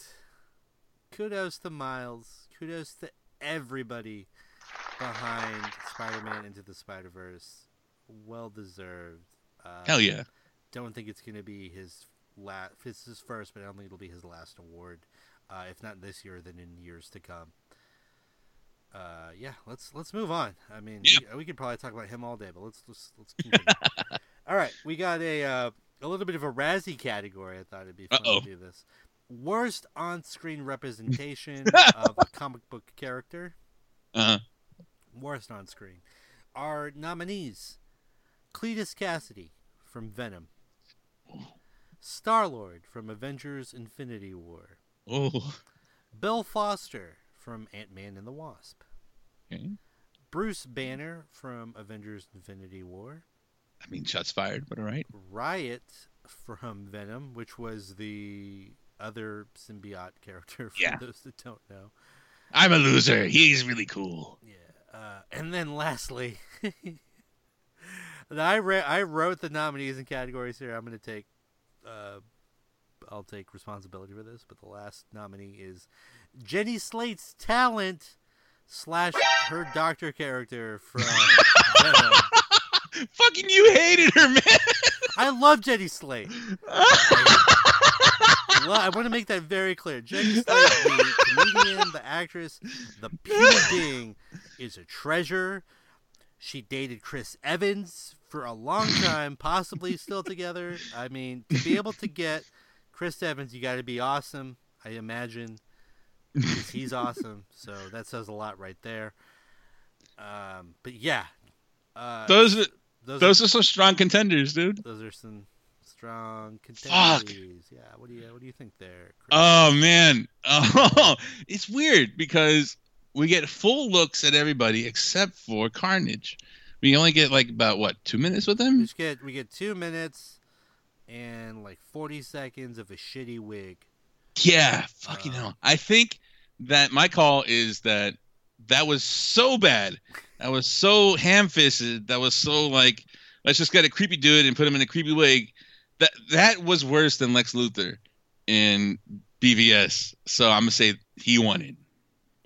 kudos to Miles. Kudos to everybody behind Spider-Man Into the Spider-Verse. Well deserved. Uh, Hell yeah. don't think it's going to be his last. It's his first, but I don't think it'll be his last award. Uh, if not this year, then in years to come. Uh, yeah, let's let's move on. I mean, Yeah. we, we could probably talk about him all day, but let's let's let's continue. all right, we got a uh, a little bit of a Razzie category. I thought it'd be fun Uh-oh. to do this. Worst on-screen representation of a comic book character. Uh, Worst on-screen. Our nominees: Cletus Cassidy from Venom. Star Lord from Avengers Infinity War. oh, Bill Foster from Ant Man and the Wasp. okay. Bruce Banner from Avengers Infinity War. I mean, shots fired, but all right. Riot from Venom, which was the other symbiote character for Yeah. those that don't know. I'm a loser. He's really cool. Yeah. Uh, and then lastly, I, re- I wrote the nominees and categories here. I'm going to take. Uh, I'll take responsibility for this, but the last nominee is Jenny Slate's talent slash her doctor character from Venom. Fucking you hated her, man. I love Jenny Slate. Well, I want to make that very clear. Jenny Slate, the comedian, the actress, the human being, is a treasure. She dated Chris Evans for a long time, possibly still together. I mean, to be able to get Chris Evans, you got to be awesome. I imagine he's awesome. So that says a lot right there. Um, but yeah, uh, those are, those, those are, are some strong contenders, dude. those are some strong Fuck. contenders. Yeah, what do you what do you think there? Chris? Oh man, oh, it's weird because we get full looks at everybody except for Carnage. We only get like about what two minutes with We him? just get we get two minutes and like forty seconds of a shitty wig. Yeah, fucking Uh, hell. I think that my call is that that was so bad. That was so ham-fisted. That was so like, let's just get a creepy dude and put him in a creepy wig. That that was worse than Lex Luthor in BVS. So I'm gonna say he won it.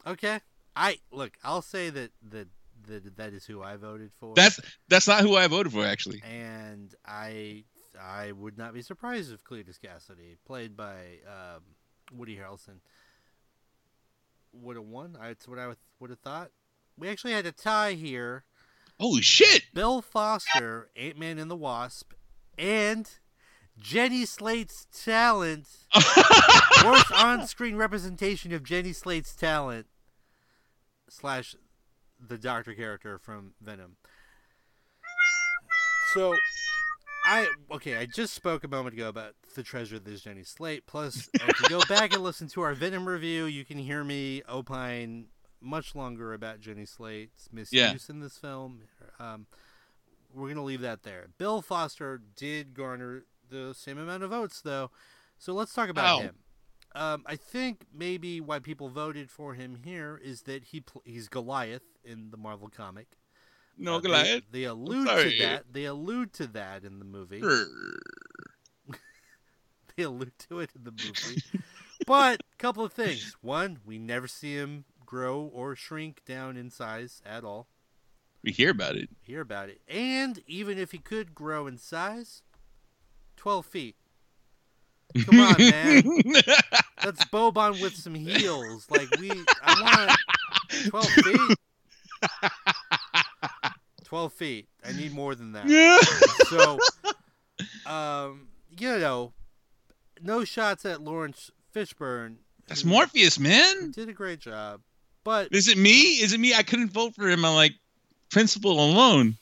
Okay, I look. I'll say that that that, that is who I voted for. That's that's not who I voted for actually. and I I would not be surprised if Cletus Cassidy, played by um, Woody Harrelson, would have won. That's what I would, have thought. We actually had a tie here. Holy shit! Bill Foster, Ant Man and the Wasp, and Jenny Slate's talent. Worst on-screen representation of Jenny Slate's talent slash the Doctor character from Venom. So, I okay. I just spoke a moment ago about the treasure that is Jenny Slate. Plus, if you go back and listen to our Venom review, you can hear me opine much longer about Jenny Slate's misuse Yeah. in this film. Um, we're gonna leave that there. Bill Foster did garner the same amount of votes, though. So let's talk about Wow. him. Um, I think maybe why people voted for him here is that he pl- he's Goliath in the Marvel comic. no Uh, Goliath. They, allude to that. They allude to that in the movie. They allude to it in the movie. but a couple of things. One, we never see him grow or shrink down in size at all. We hear about it. Hear about it. And even if he could grow in size, 12 feet. Come on, man. That's Boban with some heels. Like we, I want 12 feet. 12 feet. I need more than that. Yeah. So, um, you know, no shots at Laurence Fishburne. That's who Morpheus, man. Did a great job, but Is it me? Is it me? I couldn't vote for him on like principle alone.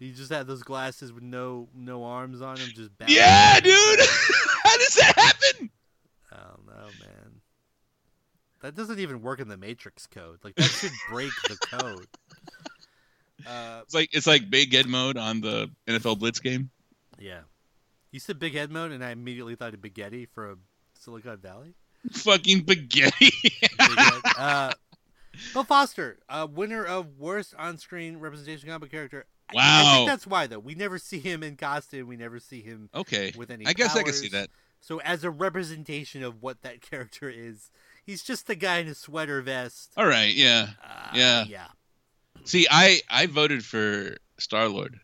He just had those glasses with no no arms on him. Just back- Yeah, dude. How does that happen? I don't know, man. That doesn't even work in the Matrix code. Like that should break the code. Uh, It's like it's like big head mode on the NFL Blitz game. yeah. You said big head mode, and I immediately thought of Spaghetti from Silicon Valley. Fucking spaghetti. Uh, Bill Foster, uh, winner of worst on-screen representation comic character. I- I Wow. think that's why though. We never see him in costume. We never see him okay. with any. I guess I can see that. So as a representation of what that character is, he's just the guy in a sweater vest. All right. Yeah. Uh, Yeah. Yeah. See, I I voted for Star Lord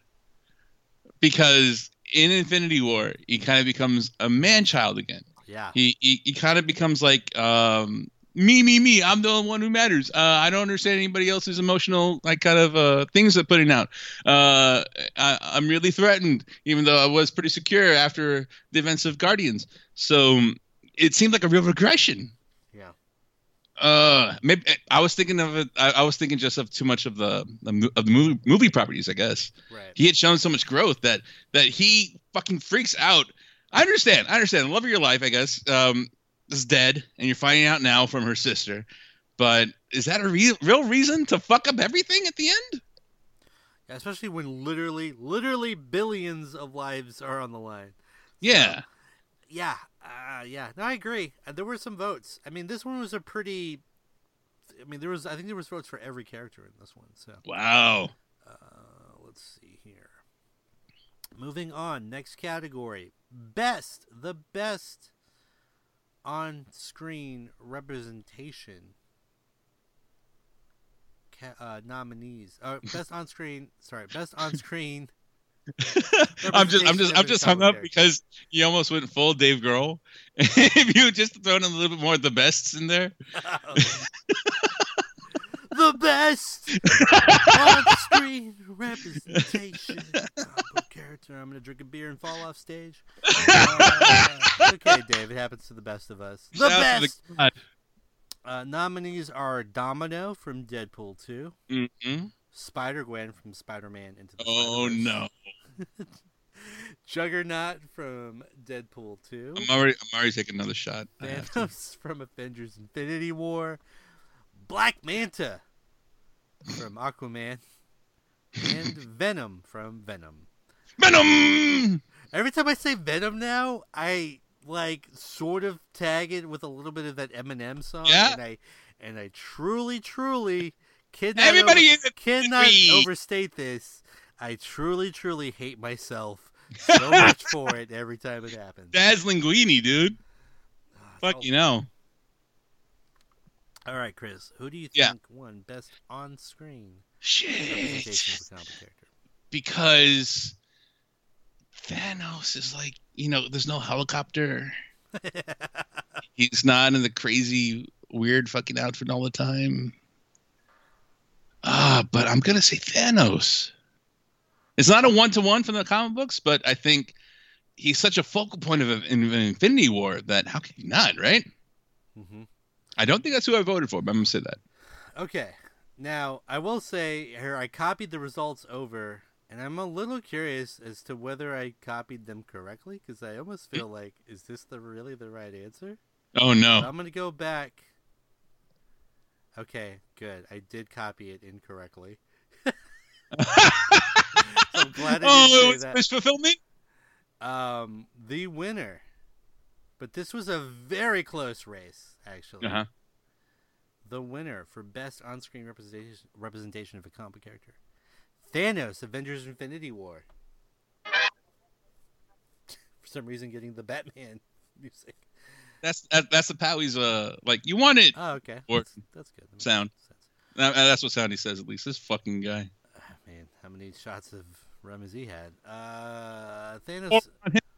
because in Infinity War he kind of becomes a man child again. Yeah. He he, he kind of becomes like um me me me. I'm the only one who matters. Uh, I don't understand anybody else's emotional like kind of uh things they're putting out. Uh, I, I'm really threatened, even though I was pretty secure after the events of Guardians. So it seemed like a real regression. Yeah. Uh, maybe I was thinking of it. I, I was thinking just of too much of the, the of the movie movie properties. I guess Right. he had shown so much growth that that he fucking freaks out. I understand. I understand. The love of your life, I guess, um, is dead, and you're finding out now from her sister. But is that a real real reason to fuck up everything at the end? Yeah, especially when literally, literally billions of lives are on the line. Yeah. Yeah, uh, yeah. No, I agree. Uh, there were some votes. I mean, this one was a pretty. I mean, there was. I think there was votes for every character in this one. So Wow. uh, let's see here. Moving on, next category: best, the best on-screen representation. Ca- uh, nominees. Uh, best on-screen. Sorry, best on-screen. I'm just I'm just I'm just hung up because you almost went full Dave Grohl. if you just thrown a little bit more of the bests in there. the best on-screen representation. I'm gonna drink a beer and fall off stage. Uh, okay, Dave. It happens to the best of us. The Shout best. the Uh, nominees are Domino from Deadpool 2, Mhm. Spider Gwen from Spider Man Into the Oh no! Juggernaut from Deadpool 2, I'm already I'm already taking another shot. Thanos from Avengers Infinity War, Black Manta from Aquaman, and Venom from Venom. Venom. Every time I say Venom now, I like sort of tag it with a little bit of that Eminem song, Yeah. and I and I truly, truly cannot Everybody over- cannot overstate this. I truly, truly hate myself so much for it every time it happens. Daz Linguini, dude. Ah, Fuck oh. you know. All right, Chris. Who do you Yeah. think won best on-screen representation Shit. of a comic character? Because Thanos is like, you know, there's no helicopter. He's not in the crazy, weird fucking outfit all the time. Ah, but I'm gonna say Thanos. It's not a one to one from the comic books, but I think he's such a focal point of in, Infinity War that how can you not, right? hmm I don't think that's who I voted for, but I'm gonna say that. Okay. Now, I will say here I copied the results over, and I'm a little curious as to whether I copied them correctly because I almost feel like is this the really the right answer? Oh So no. I'm gonna go back. Okay, good. I did copy it incorrectly. I'm glad I oh, it was that. wish fulfillment. Um, the winner, but this was a very close race, actually. Uh-huh. The winner for best on-screen representation representation of a comic character, Thanos, Avengers: Infinity War. for some reason, getting the Batman music. That's that, that's the Powie's uh like you want it Oh, okay. Or- That's, that's good. That sound. Uh, that's what Soundy says at least. This fucking guy. Ah, Man, how many shots of rum has he had? Uh, Thanos.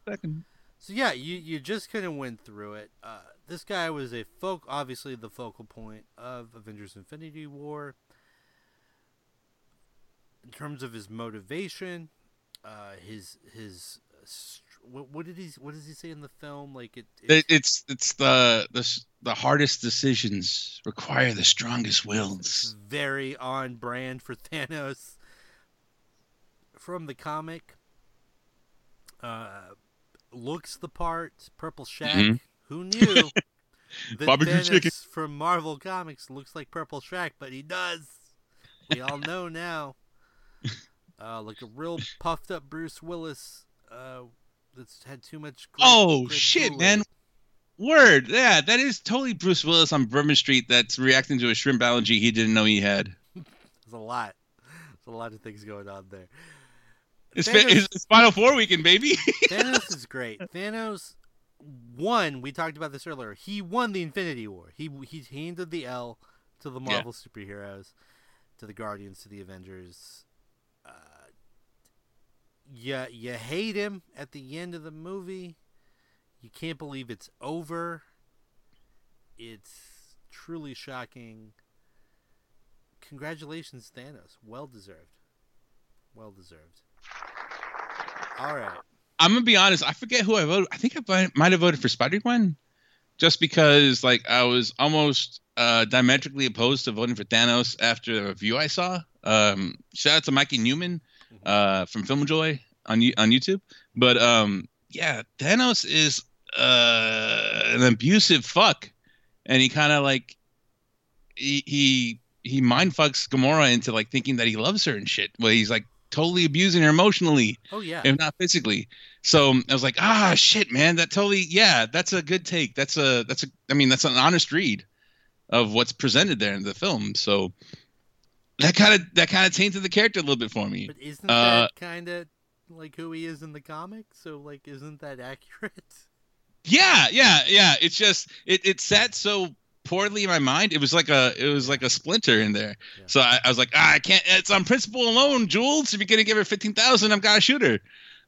second. So yeah, you you just kind of went through it. Uh, this guy was a folk, obviously the focal point of Avengers: Infinity War. In terms of his motivation, uh, his his uh, what, what did he what does he say in the film? Like it, It, it's it's the the the hardest decisions require the strongest wills. very on brand for Thanos from the comic. Uh, looks the part. Purple Shaq. Mhm. Who knew that Barbecue Thanos chicken. from Marvel Comics looks like Purple Shaq, but he does. We all know now. Uh, like a real puffed up Bruce Willis. Uh, that's had too much. Oh shit, man! Word, yeah, that is totally Bruce Willis on Bourbon Street. That's reacting to a shrimp allergy he didn't know he had. There's a lot. There's a lot of things going on there. It's, Thanos- it's, it's Final Four weekend, baby. Thanos is great. Thanos won. We talked about this earlier. He won the Infinity War. He he handed the L to the Yeah. Marvel superheroes, to the Guardians, to the Avengers. You you hate him at the end of the movie. You can't believe it's over. It's truly shocking. Congratulations, Thanos. Well deserved. Well deserved. All right. I'm gonna be honest. I forget who I voted. I think I might- have voted for Spider Gwen, just because like I was almost uh, diametrically opposed to voting for Thanos after the review I saw. Um, shout out to Mikey Newman uh, from Filmjoy on on YouTube. But um, yeah, Thanos is uh, an abusive fuck, and he kind of like he he he mind fucks Gamora into like thinking that he loves her and shit. Well, he's like totally abusing her emotionally Oh yeah. if not physically. So I was like, ah, shit, man, that totally, yeah, that's a good take. That's a, that's a, I mean, that's an honest read of what's presented there in the film. So that kind of, that kind of tainted the character a little bit for me. But isn't Uh, that kind of like who he is in the comic? So like, isn't that accurate? Yeah, yeah, yeah. It's just, it, it sat so poorly in my mind. It was like a, it was like a splinter in there. Yeah. So I, I was like, ah, I can't. It's on principle alone, Jules. If you're gonna give her fifteen thousand, I'm gonna shoot her.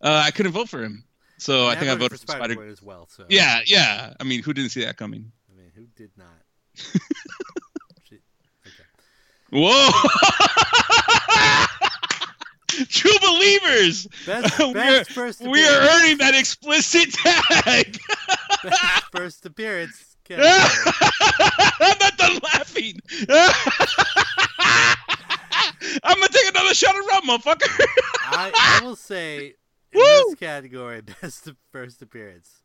Uh, I couldn't vote for him. So I, think I voted for Spider. Spider-Man as well. So Yeah, yeah. I mean, who didn't see that coming? I mean, who did not? Whoa! True believers, Best, best first we are earning that explicit tag. Best first appearance. I'm not done laughing. I'm gonna take another shot of rum, motherfucker. I, I will say in Woo! this category, best first appearance.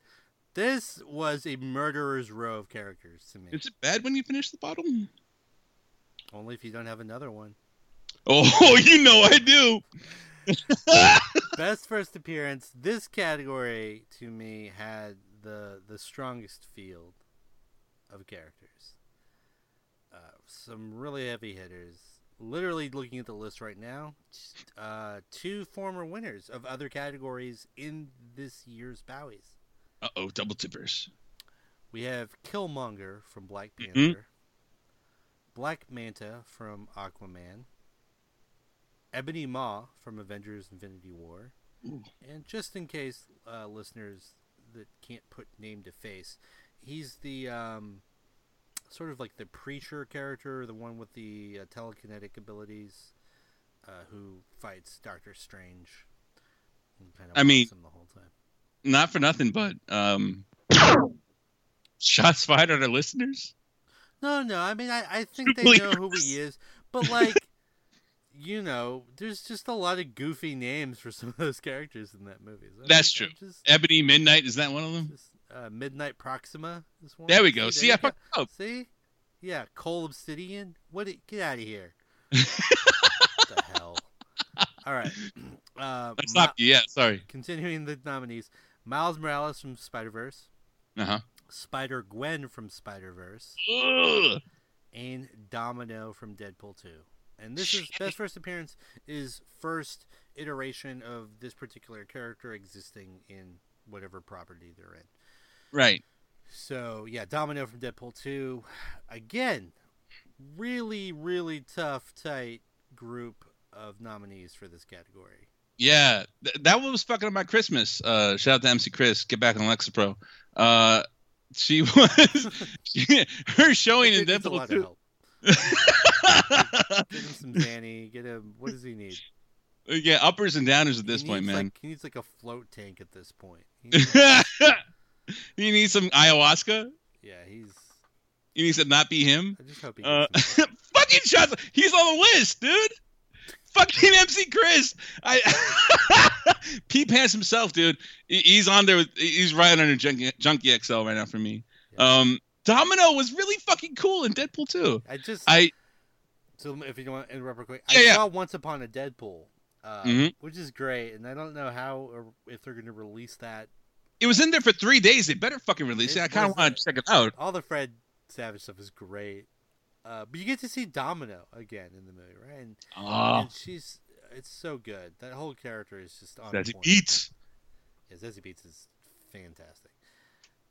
This was a murderer's row of characters to me. Is it bad when you finish the bottle? Only if you don't have another one. Oh, you know I do. Best first appearance. This category to me had the the strongest field of characters. Uh, some really heavy hitters. Literally looking at the list right now, uh, two former winners of other categories in this year's Bowies. Uh oh, double tippers. We have Killmonger from Black Mhm. Panther, Black Manta from Aquaman, Ebony Maw from Avengers Infinity War, and just in case uh, listeners that can't put name to face, he's the um, sort of like the preacher character, the one with the uh, telekinetic abilities, uh, who fights Doctor Strange. and Kind of I mean- him the whole time. Not for nothing, but um, shots fired at our listeners. No, no. I mean, I, I think they know who he is, but like, you know, there's just a lot of goofy names for some of those characters in that movie. That's true. Just, Ebony Midnight is that one of them? just uh, Midnight Proxima is one. There we go. See, there I fucked up. See, yeah, Cull Obsidian. What? it- Get out of here. what the hell? All right. Uh, Let's Ma- stop you. Yeah, sorry. continuing the nominees: Miles Morales from Spider Verse, Uh huh. Spider Gwen from Spider Verse, and Domino from Deadpool 2. And this is best first appearance is first iteration of this particular character existing in whatever property they're in. Right. So yeah, Domino from Deadpool 2. Again, really, really tough, tight group of nominees for this category. Yeah, th- that one was fucking up my Christmas. Uh, shout out to MC Chris. Get back on Alexa Pro. Uh, she was she, her showing in needs Deadpool two. help. Get him some Danny. Get him. What does he need? yeah, uppers and downers at this He point, man. Like, he needs like a float tank at this point. He needs- you need some ayahuasca. yeah, he's. He need to not be him. I just hope he Uh, fucking shots. He's on the list, dude. Fucking MC Chris. I Pete Pants himself, dude. He's on there. With, he's right under Junkie, Junkie XL right now for me. Yeah. Um, Domino was really fucking cool in Deadpool too. I just. I So if you want to interrupt real quick, Yeah, I yeah. saw Once Upon a Deadpool, uh, Mhm. which is great, and I don't know how or if they're going to release that. it was in there for three days. They better fucking release it. It I kind of want to check it out. All the Fred Savage stuff is great, uh, but you get to see Domino again in the movie, right? And, Oh, and she's it's so good. That whole character is just on point. beats. Yeah, Zazie Beetz is fantastic.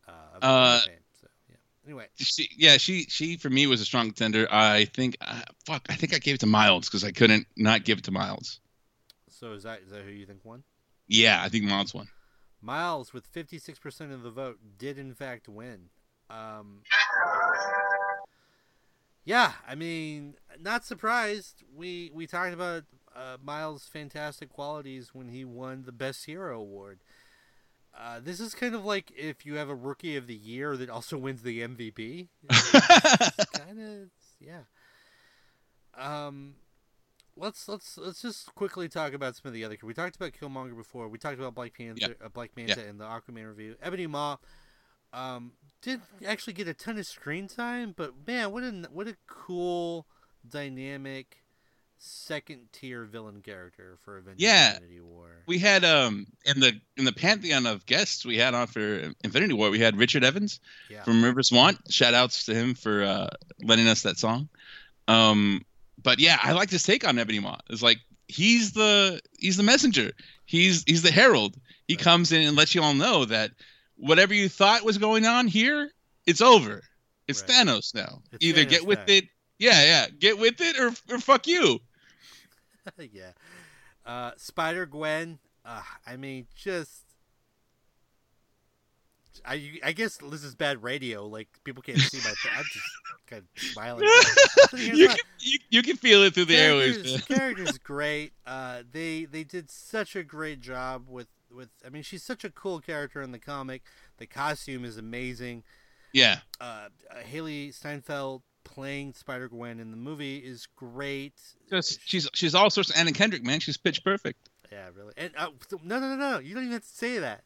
Uh, Uh, fame, so yeah. Anyway, She, yeah, she she for me was a strong contender. I think uh, fuck. I think I gave it to Miles because I couldn't not give it to Miles. so is that is that who you think won? Yeah, I think Miles won. Miles, with 56% of the vote, did in fact win. Um, yeah, I mean, not surprised. We we talked about uh, Miles' fantastic qualities when he won the Best Hero award. Uh, this is kind of like if you have a Rookie of the Year that also wins the MVP. kind of, yeah. Um, let's let's let's just quickly talk about some of the other. We talked about Killmonger before. We talked about Black Panther, uh, Black Manta, in the Aquaman review. Ebony Maw, um, did actually get a ton of screen time, but man, what a what a cool, dynamic, second tier villain character for Avengers: Yeah. Infinity War. we had um in the in the pantheon of guests we had on for Infinity War. We had Richard Evans yeah, from Rivers Want. Shout outs to him for uh, lending us that song. Um, but yeah, I like his take on Ebony Maw. It's like he's the he's the messenger. He's he's the herald. He Right. comes in and lets you all know that whatever you thought was going on here, it's over. It's Right. Thanos now. It's Either Thanos get with it, yeah, yeah, get with it, or or fuck you. yeah. Uh, Spider Gwen. Uh, I mean, just. I, I guess this is bad radio. Like people can't see my. I'm just kind of smiling. You, can, you, you can feel it through the airwaves. character's, man. character's great. Uh, they they did such a great job with with. I mean, she's such a cool character in the comic. The costume is amazing. Yeah, Uh, Hailee Steinfeld playing Spider Gwen in the movie is great. just she's she's all sorts of Anna Kendrick, man. She's pitch perfect. Yeah, really. And uh, no, no, no, no. You don't even have to say that.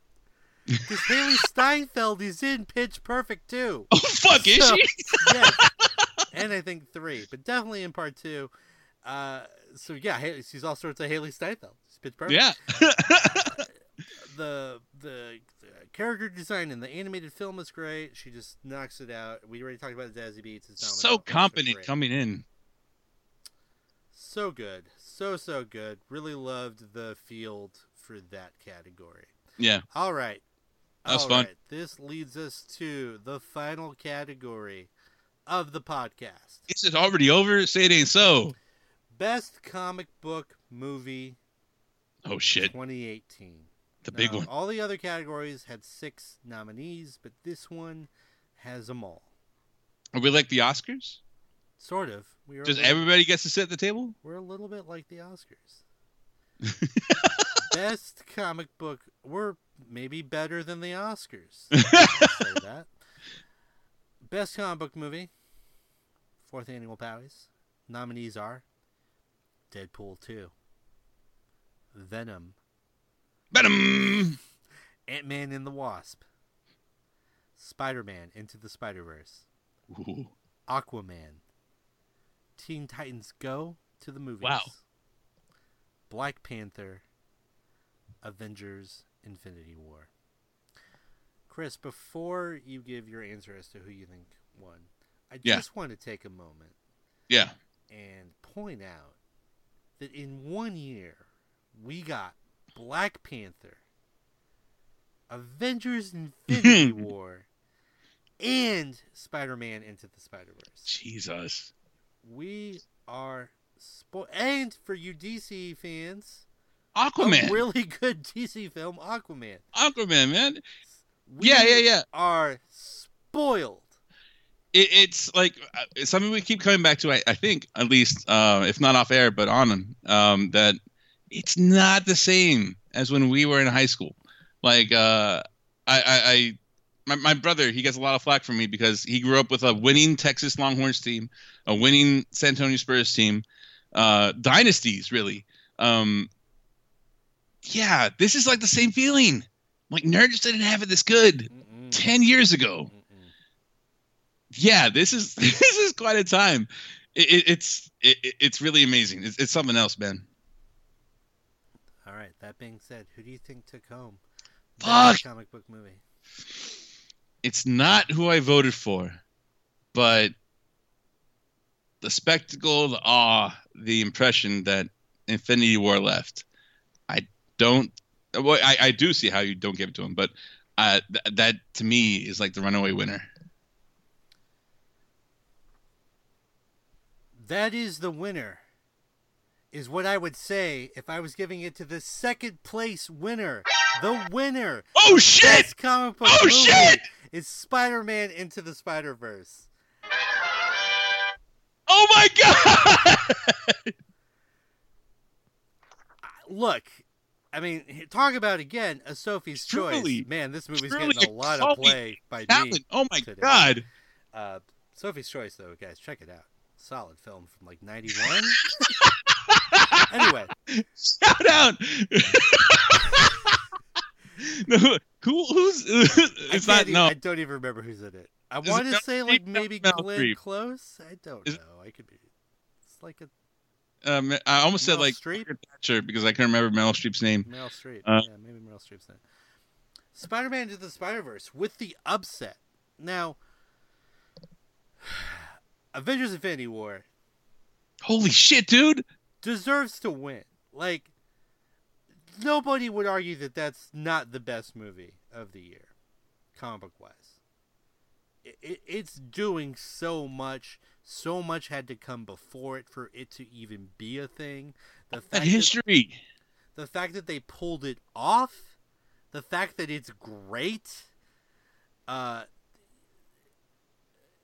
Because Hailee Steinfeld is in Pitch Perfect too. Oh fuck, is she? Yes. and I think three, but definitely in part two. Uh, so yeah, she's all sorts of Hailee Steinfeld. She's Pitch Perfect. Yeah. The, the the character design in the animated film is great. She just knocks it out. We already talked about Zazie Beetz. It's so. Competent coming in. So good, so so good. Really loved the field for that category. Yeah. All right. That was All fun. right. This leads us to the final category of the podcast. Is it already over? Say it ain't so. Best comic book movie Oh shit. 2018. The big Now, one. All the other categories had six nominees, but this one has them all. Are we like the Oscars? Sort of. We are Just a little, everybody gets to sit at the table? we're a little bit like the Oscars. Best comic book. We're maybe better than the Oscars. say that. Best comic book movie. Fourth annual Powies. Nominees are Deadpool 2, Venom, Venom. Ant Man and the Wasp, Spider Man Into the Spider Verse, Aquaman, Teen Titans Go to the movies. Wow. Black Panther, Avengers Infinity War. Chris, before you give your answer as to who you think won, I Yeah. just want to take a moment Yeah. and point out that in one year we got Black Panther, Avengers Infinity War, and Spider Man Into the Spider Verse. Jesus. We are spo- and for you DC fans, Aquaman. A really good DC film, Aquaman. Aquaman, man. We Yeah, yeah, yeah. Are spoiled. It, it's like uh, it's something we keep coming back to. I, I think, at least, uh, if not off air, but on um, that it's not the same as when we were in high school. Like, uh, I, I, I my, my brother, he gets a lot of flack from me because he grew up with a winning Texas Longhorns team, a winning San Antonio Spurs team, uh, dynasties, really. Um, yeah, this is like the same feeling. Like, nerds didn't have it this good Mm-mm. 10 years ago. Mm-mm. yeah this is this is quite a time it, it, it's it, it- it's really amazing it's, it's something else man right. That being said, who do you think took home? Fuck. Comic book movie. it's not who i voted for but the spectacle the awe the impression that infinity war left i don't well i, I do see how you don't give it to him but uh, th- that to me is like the runaway winner That is the winner. Is what I would say if I was giving it to the second place winner. The winner. oh shit Best comic book Oh, movie shit! is Spider-Man Into the Spider-Verse. oh my god Look, I mean, talk about again a Sophie's Truly. choice. Man, this movie's getting a lot of play by me. Oh my today. god Uh, Sophie's Choice, though, guys, check it out. Solid film from like '91. anyway, Shout out. no, cool. Who's? it's not. even- No, I don't even remember who's in it. I want to say like maybe Glenn Streep. Close. I don't Is know. I could be. It's like a um, I almost said like Streep? Thatcher because I can't remember Meryl Streep's name. Meryl Streep. Uh, yeah, maybe Meryl Streep's it. Spider-Man Into the Spider-Verse with the upset. Now, Avengers: Infinity War Holy shit, dude! Deserves to win. Like, nobody would argue that that's not the best movie of the year, comic book wise. It, it, it's doing so much. So much had to come before it for it to even be a thing. The That fact that, history. the fact that they pulled it off, the fact that it's great, uh,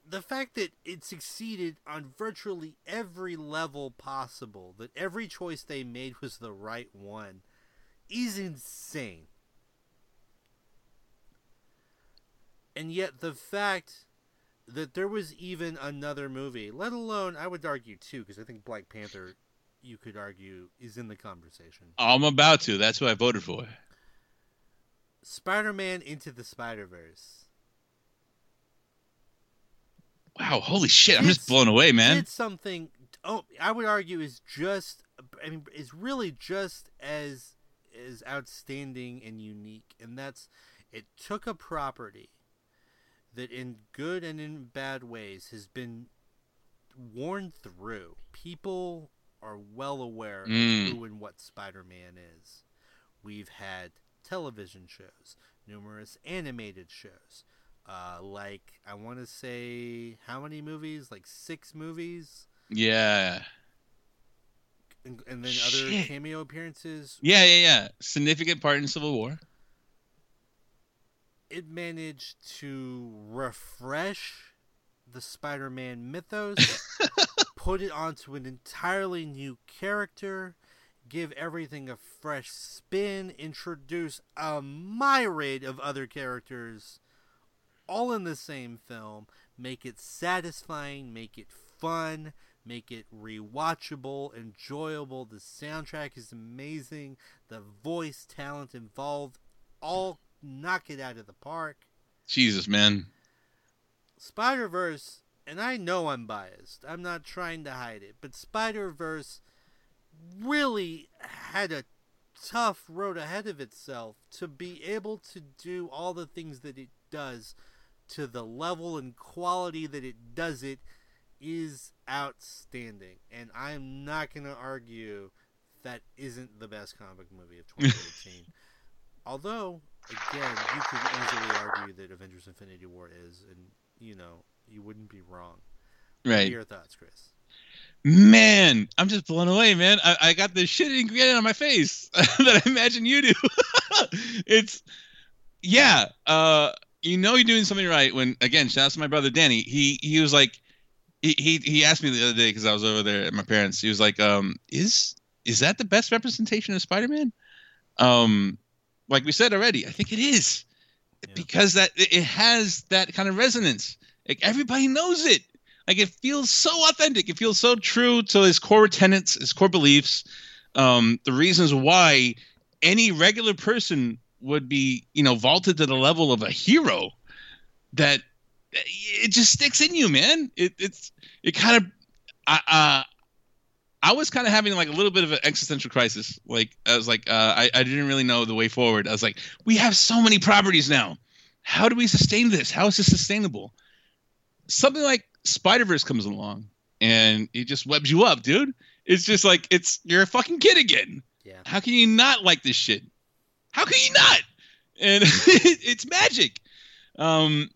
the fact that it succeeded on virtually every level possible, that every choice they made was the right one, is insane. And yet, the fact that there was even another movie, let alone, I would argue too, because I think Black Panther, you could argue, is in the conversation. I'm about to. That's who I voted for. Spider Man Into the Spider Verse. Wow. Holy shit! I'm just blown away, man. did something oh I would argue is just I mean is really just as is outstanding and unique and that's it took a property that in good and in bad ways has been worn through. People are well aware Mm. of who and what Spider-Man is. We've had television shows, numerous animated shows. Uh, like I want to say how many movies? Like six movies, Yeah. and, and then other cameo appearances. Yeah, yeah, yeah. Significant part in Civil War. It managed to refresh the Spider-Man mythos, put it onto an entirely new character, give everything a fresh spin, introduce a myriad of other characters all in the same film, make it satisfying, make it fun, make it rewatchable, enjoyable. The soundtrack is amazing, the voice talent involved all knock it out of the park. Jesus, man. Spider Verse, and I know I'm biased. I'm not trying to hide it, but Spider Verse really had a tough road ahead of itself to be able to do all the things that it does to the level and quality that it does it is outstanding. And I'm not going to argue that isn't the best comic movie of 2018. Although, again, you could easily argue that Avengers Infinity War is, and, you know, you wouldn't be wrong. What are Right. your thoughts, Chris? Man, I'm just blown away, man. I, I got this shit ingredient on my face that I imagine you do. it's yeah, uh, you know you're doing something right when again, shout out to my brother Danny. He he was like he he, he asked me the other day because I was over there at my parents. He was like, um, is is that the best representation of Spider-Man? Um, like we said already, I think it is Yeah. because that it has that kind of resonance. Like everybody knows it. Like it feels so authentic. It feels so true to his core tenets, his core beliefs, um, the reasons why any regular person would be, you know, vaulted to the level of a hero. That it just sticks in you, man. It it's it kind of, I uh, I was kind of having like a little bit of an existential crisis. Like I was like, uh, I I didn't really know the way forward. I was like, we have so many properties now. How do we sustain this? How is this sustainable? Something like Spider Verse comes along and it just webs you up, dude. It's just like it's you're a fucking kid again. Yeah. How can you not like this shit? How can you not? And it's magic. Um,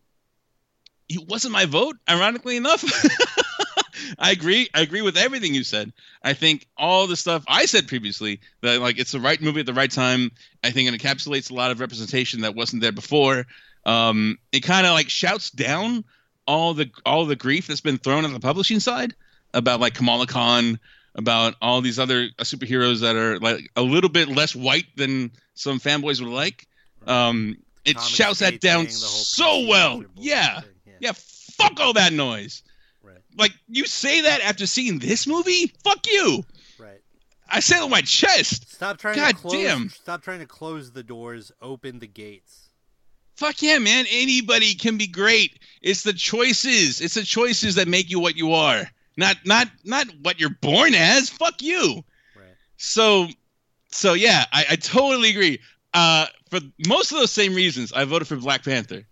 it wasn't my vote, ironically enough. I agree. I agree with everything you said. I think all the stuff I said previously that like it's the right movie at the right time. I think it encapsulates a lot of representation that wasn't there before. Um, it kind of like shouts down all the all the grief that's been thrown at the publishing side about like Kamala Khan, about all these other superheroes that are like a little bit less white than some fanboys would like. Um, it shouts that down thing, the whole so well. Yeah, yeah. yeah. Fuck all that noise. Right. Like you say that after seeing this movie? Fuck you. Right. I say it on my chest. Stop trying God to close. damn. Stop trying to close the doors. Open the gates. Fuck yeah, man. Anybody can be great. It's the choices. It's the choices that make you what you are. Not not not what you're born as. Fuck you. Right. So so yeah, I, I totally agree. Uh, for most of those same reasons, I voted for Black Panther.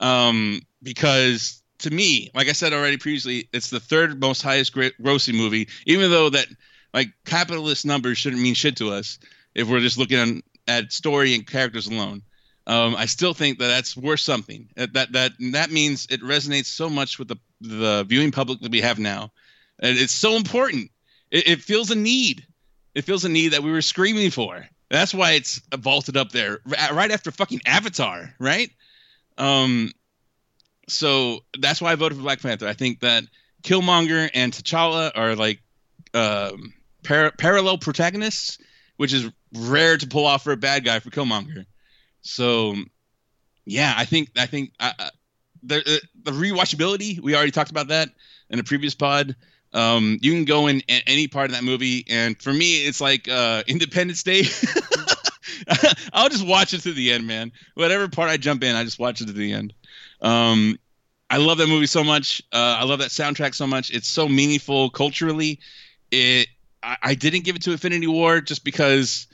Um, because to me, like I said already previously, it's the third most highest grossing movie. Even though that like capitalist numbers shouldn't mean shit to us if we're just looking on, at story and characters alone. Um, I still think that that's worth something. That that that that means it resonates so much with the the viewing public that we have now, and it's so important. It, it feels a need. It feels a need that we were screaming for. That's why it's vaulted up there right after fucking Avatar, right? Um, so that's why I voted for Black Panther. I think that Killmonger and T'Challa are like um, par- parallel protagonists, which is rare to pull off for a bad guy for Killmonger. So, yeah, I think I think uh, uh, the uh, the rewatchability. We already talked about that in a previous pod. Um, you can go in any part of that movie, and for me, it's like uh, Independence Day. I'll just watch it to the end, man. Whatever part I jump in, I just watch it to the end. Um, I love that movie so much. Uh, I love that soundtrack so much. It's so meaningful culturally. It. I, I didn't give it to Infinity War just because.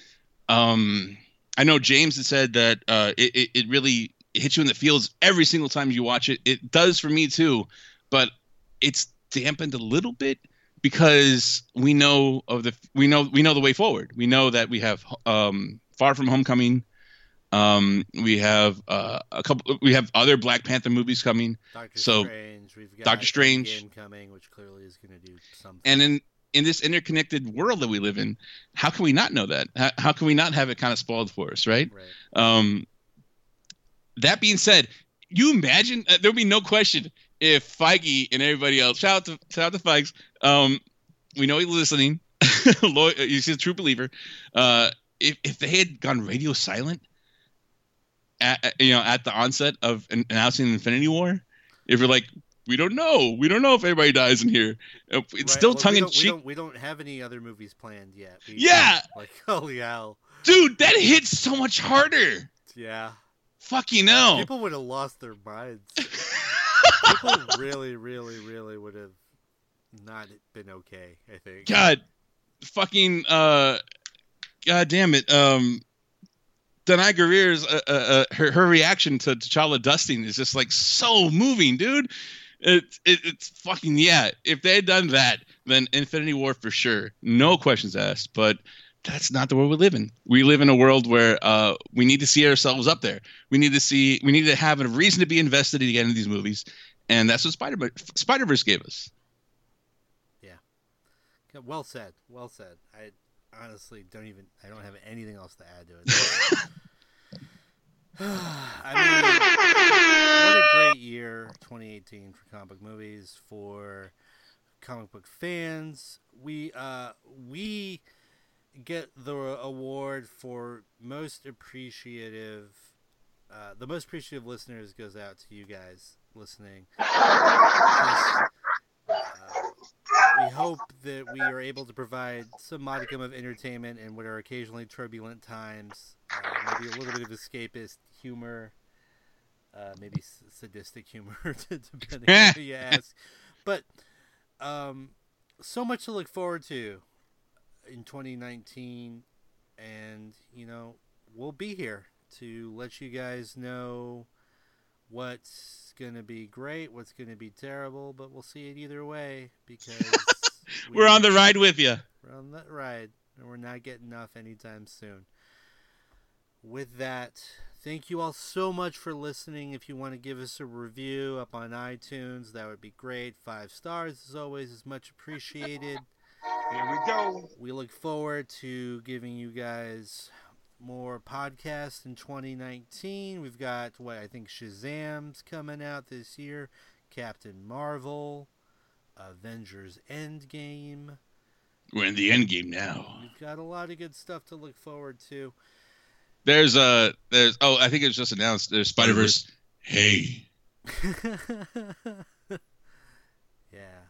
Um, I know James had said that uh, it, it it really hits you in the feels every single time you watch it. It does for me too, but it's dampened a little bit because we know of the we know we know the way forward. We know that we have um, Far From Homecoming. Um, we have uh, a couple. We have other Black Panther movies coming, Doctor So, Strange. We've got Doctor Strange. Coming, which clearly is going to do something. and in in this interconnected world that we live in, how can we not know that? How, how can we not have it kind of spoiled for us, right? right. Um, that being said, you imagine uh, there'll be no question if Feige and everybody else shout out to shout out to Feigs. Um, we know he's listening. Lo- he's a true believer. Uh, if if they had gone radio silent, at, you know, at the onset of an- announcing Infinity War, if you're like, we don't know, we don't know if everybody dies in here. Uh, It's Right, still well, tongue in don't- We cheek, don't, we don't have any other movies planned yet. We- Yeah! Like holy hell. dude. That hits so much harder. Yeah. Fucking hell. People would have lost their minds. People really, really, really would have not been okay. I think. God, fucking, uh, God damn it. Um, Danai Gurira's, uh, uh, uh, her, her reaction to T'Challa dusting is just like so moving, dude. It, it, it's fucking, yeah. If they had done that, then Infinity War for sure. No questions asked. But that's not the world we live in. We live in a world where uh, we need to see ourselves up there. We need to see, we need to have a reason to be invested again in these movies. And that's what Spider Spider Verse gave us. Yeah, well said. Well said. I honestly don't even. I don't have anything else to add to it. I mean, what a great year 2018 for comic book movies for comic book fans. We uh we get the award for most appreciative. Uh, the most appreciative listeners goes out to you guys listening. Just, uh, we hope that we are able to provide some modicum of entertainment in what are occasionally turbulent times. Uh, maybe a little bit of escapist humor, uh, maybe s- sadistic humor, depending on who you ask. But um, so much to look forward to in 2019, and you know we'll be here to let you guys know what's gonna be great, what's gonna be terrible, but we'll see it either way because we- We're on the ride with you. we're on that ride, and we're not getting off anytime soon. With that, thank you all so much for listening. If you want to give us a review up on iTunes, that would be great. Five stars, as always, is much appreciated. Here we go. We look forward to giving you guys more podcasts in 2019. We've got what I think Shazam's coming out this year, Captain Marvel, Avengers Endgame. We're in the end game now. We've got a lot of good stuff to look forward to. There's a there's oh I think it was just announced there's Spider Verse. Hey, yeah.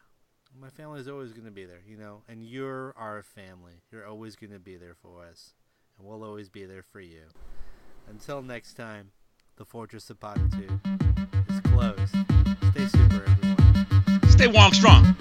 My family's always going to be there, you know, and you're our family. You're always going to be there for us, and we'll always be there for you. Until next time, the Fortress of Potitude is closed. Stay super, everyone. stay warm strong.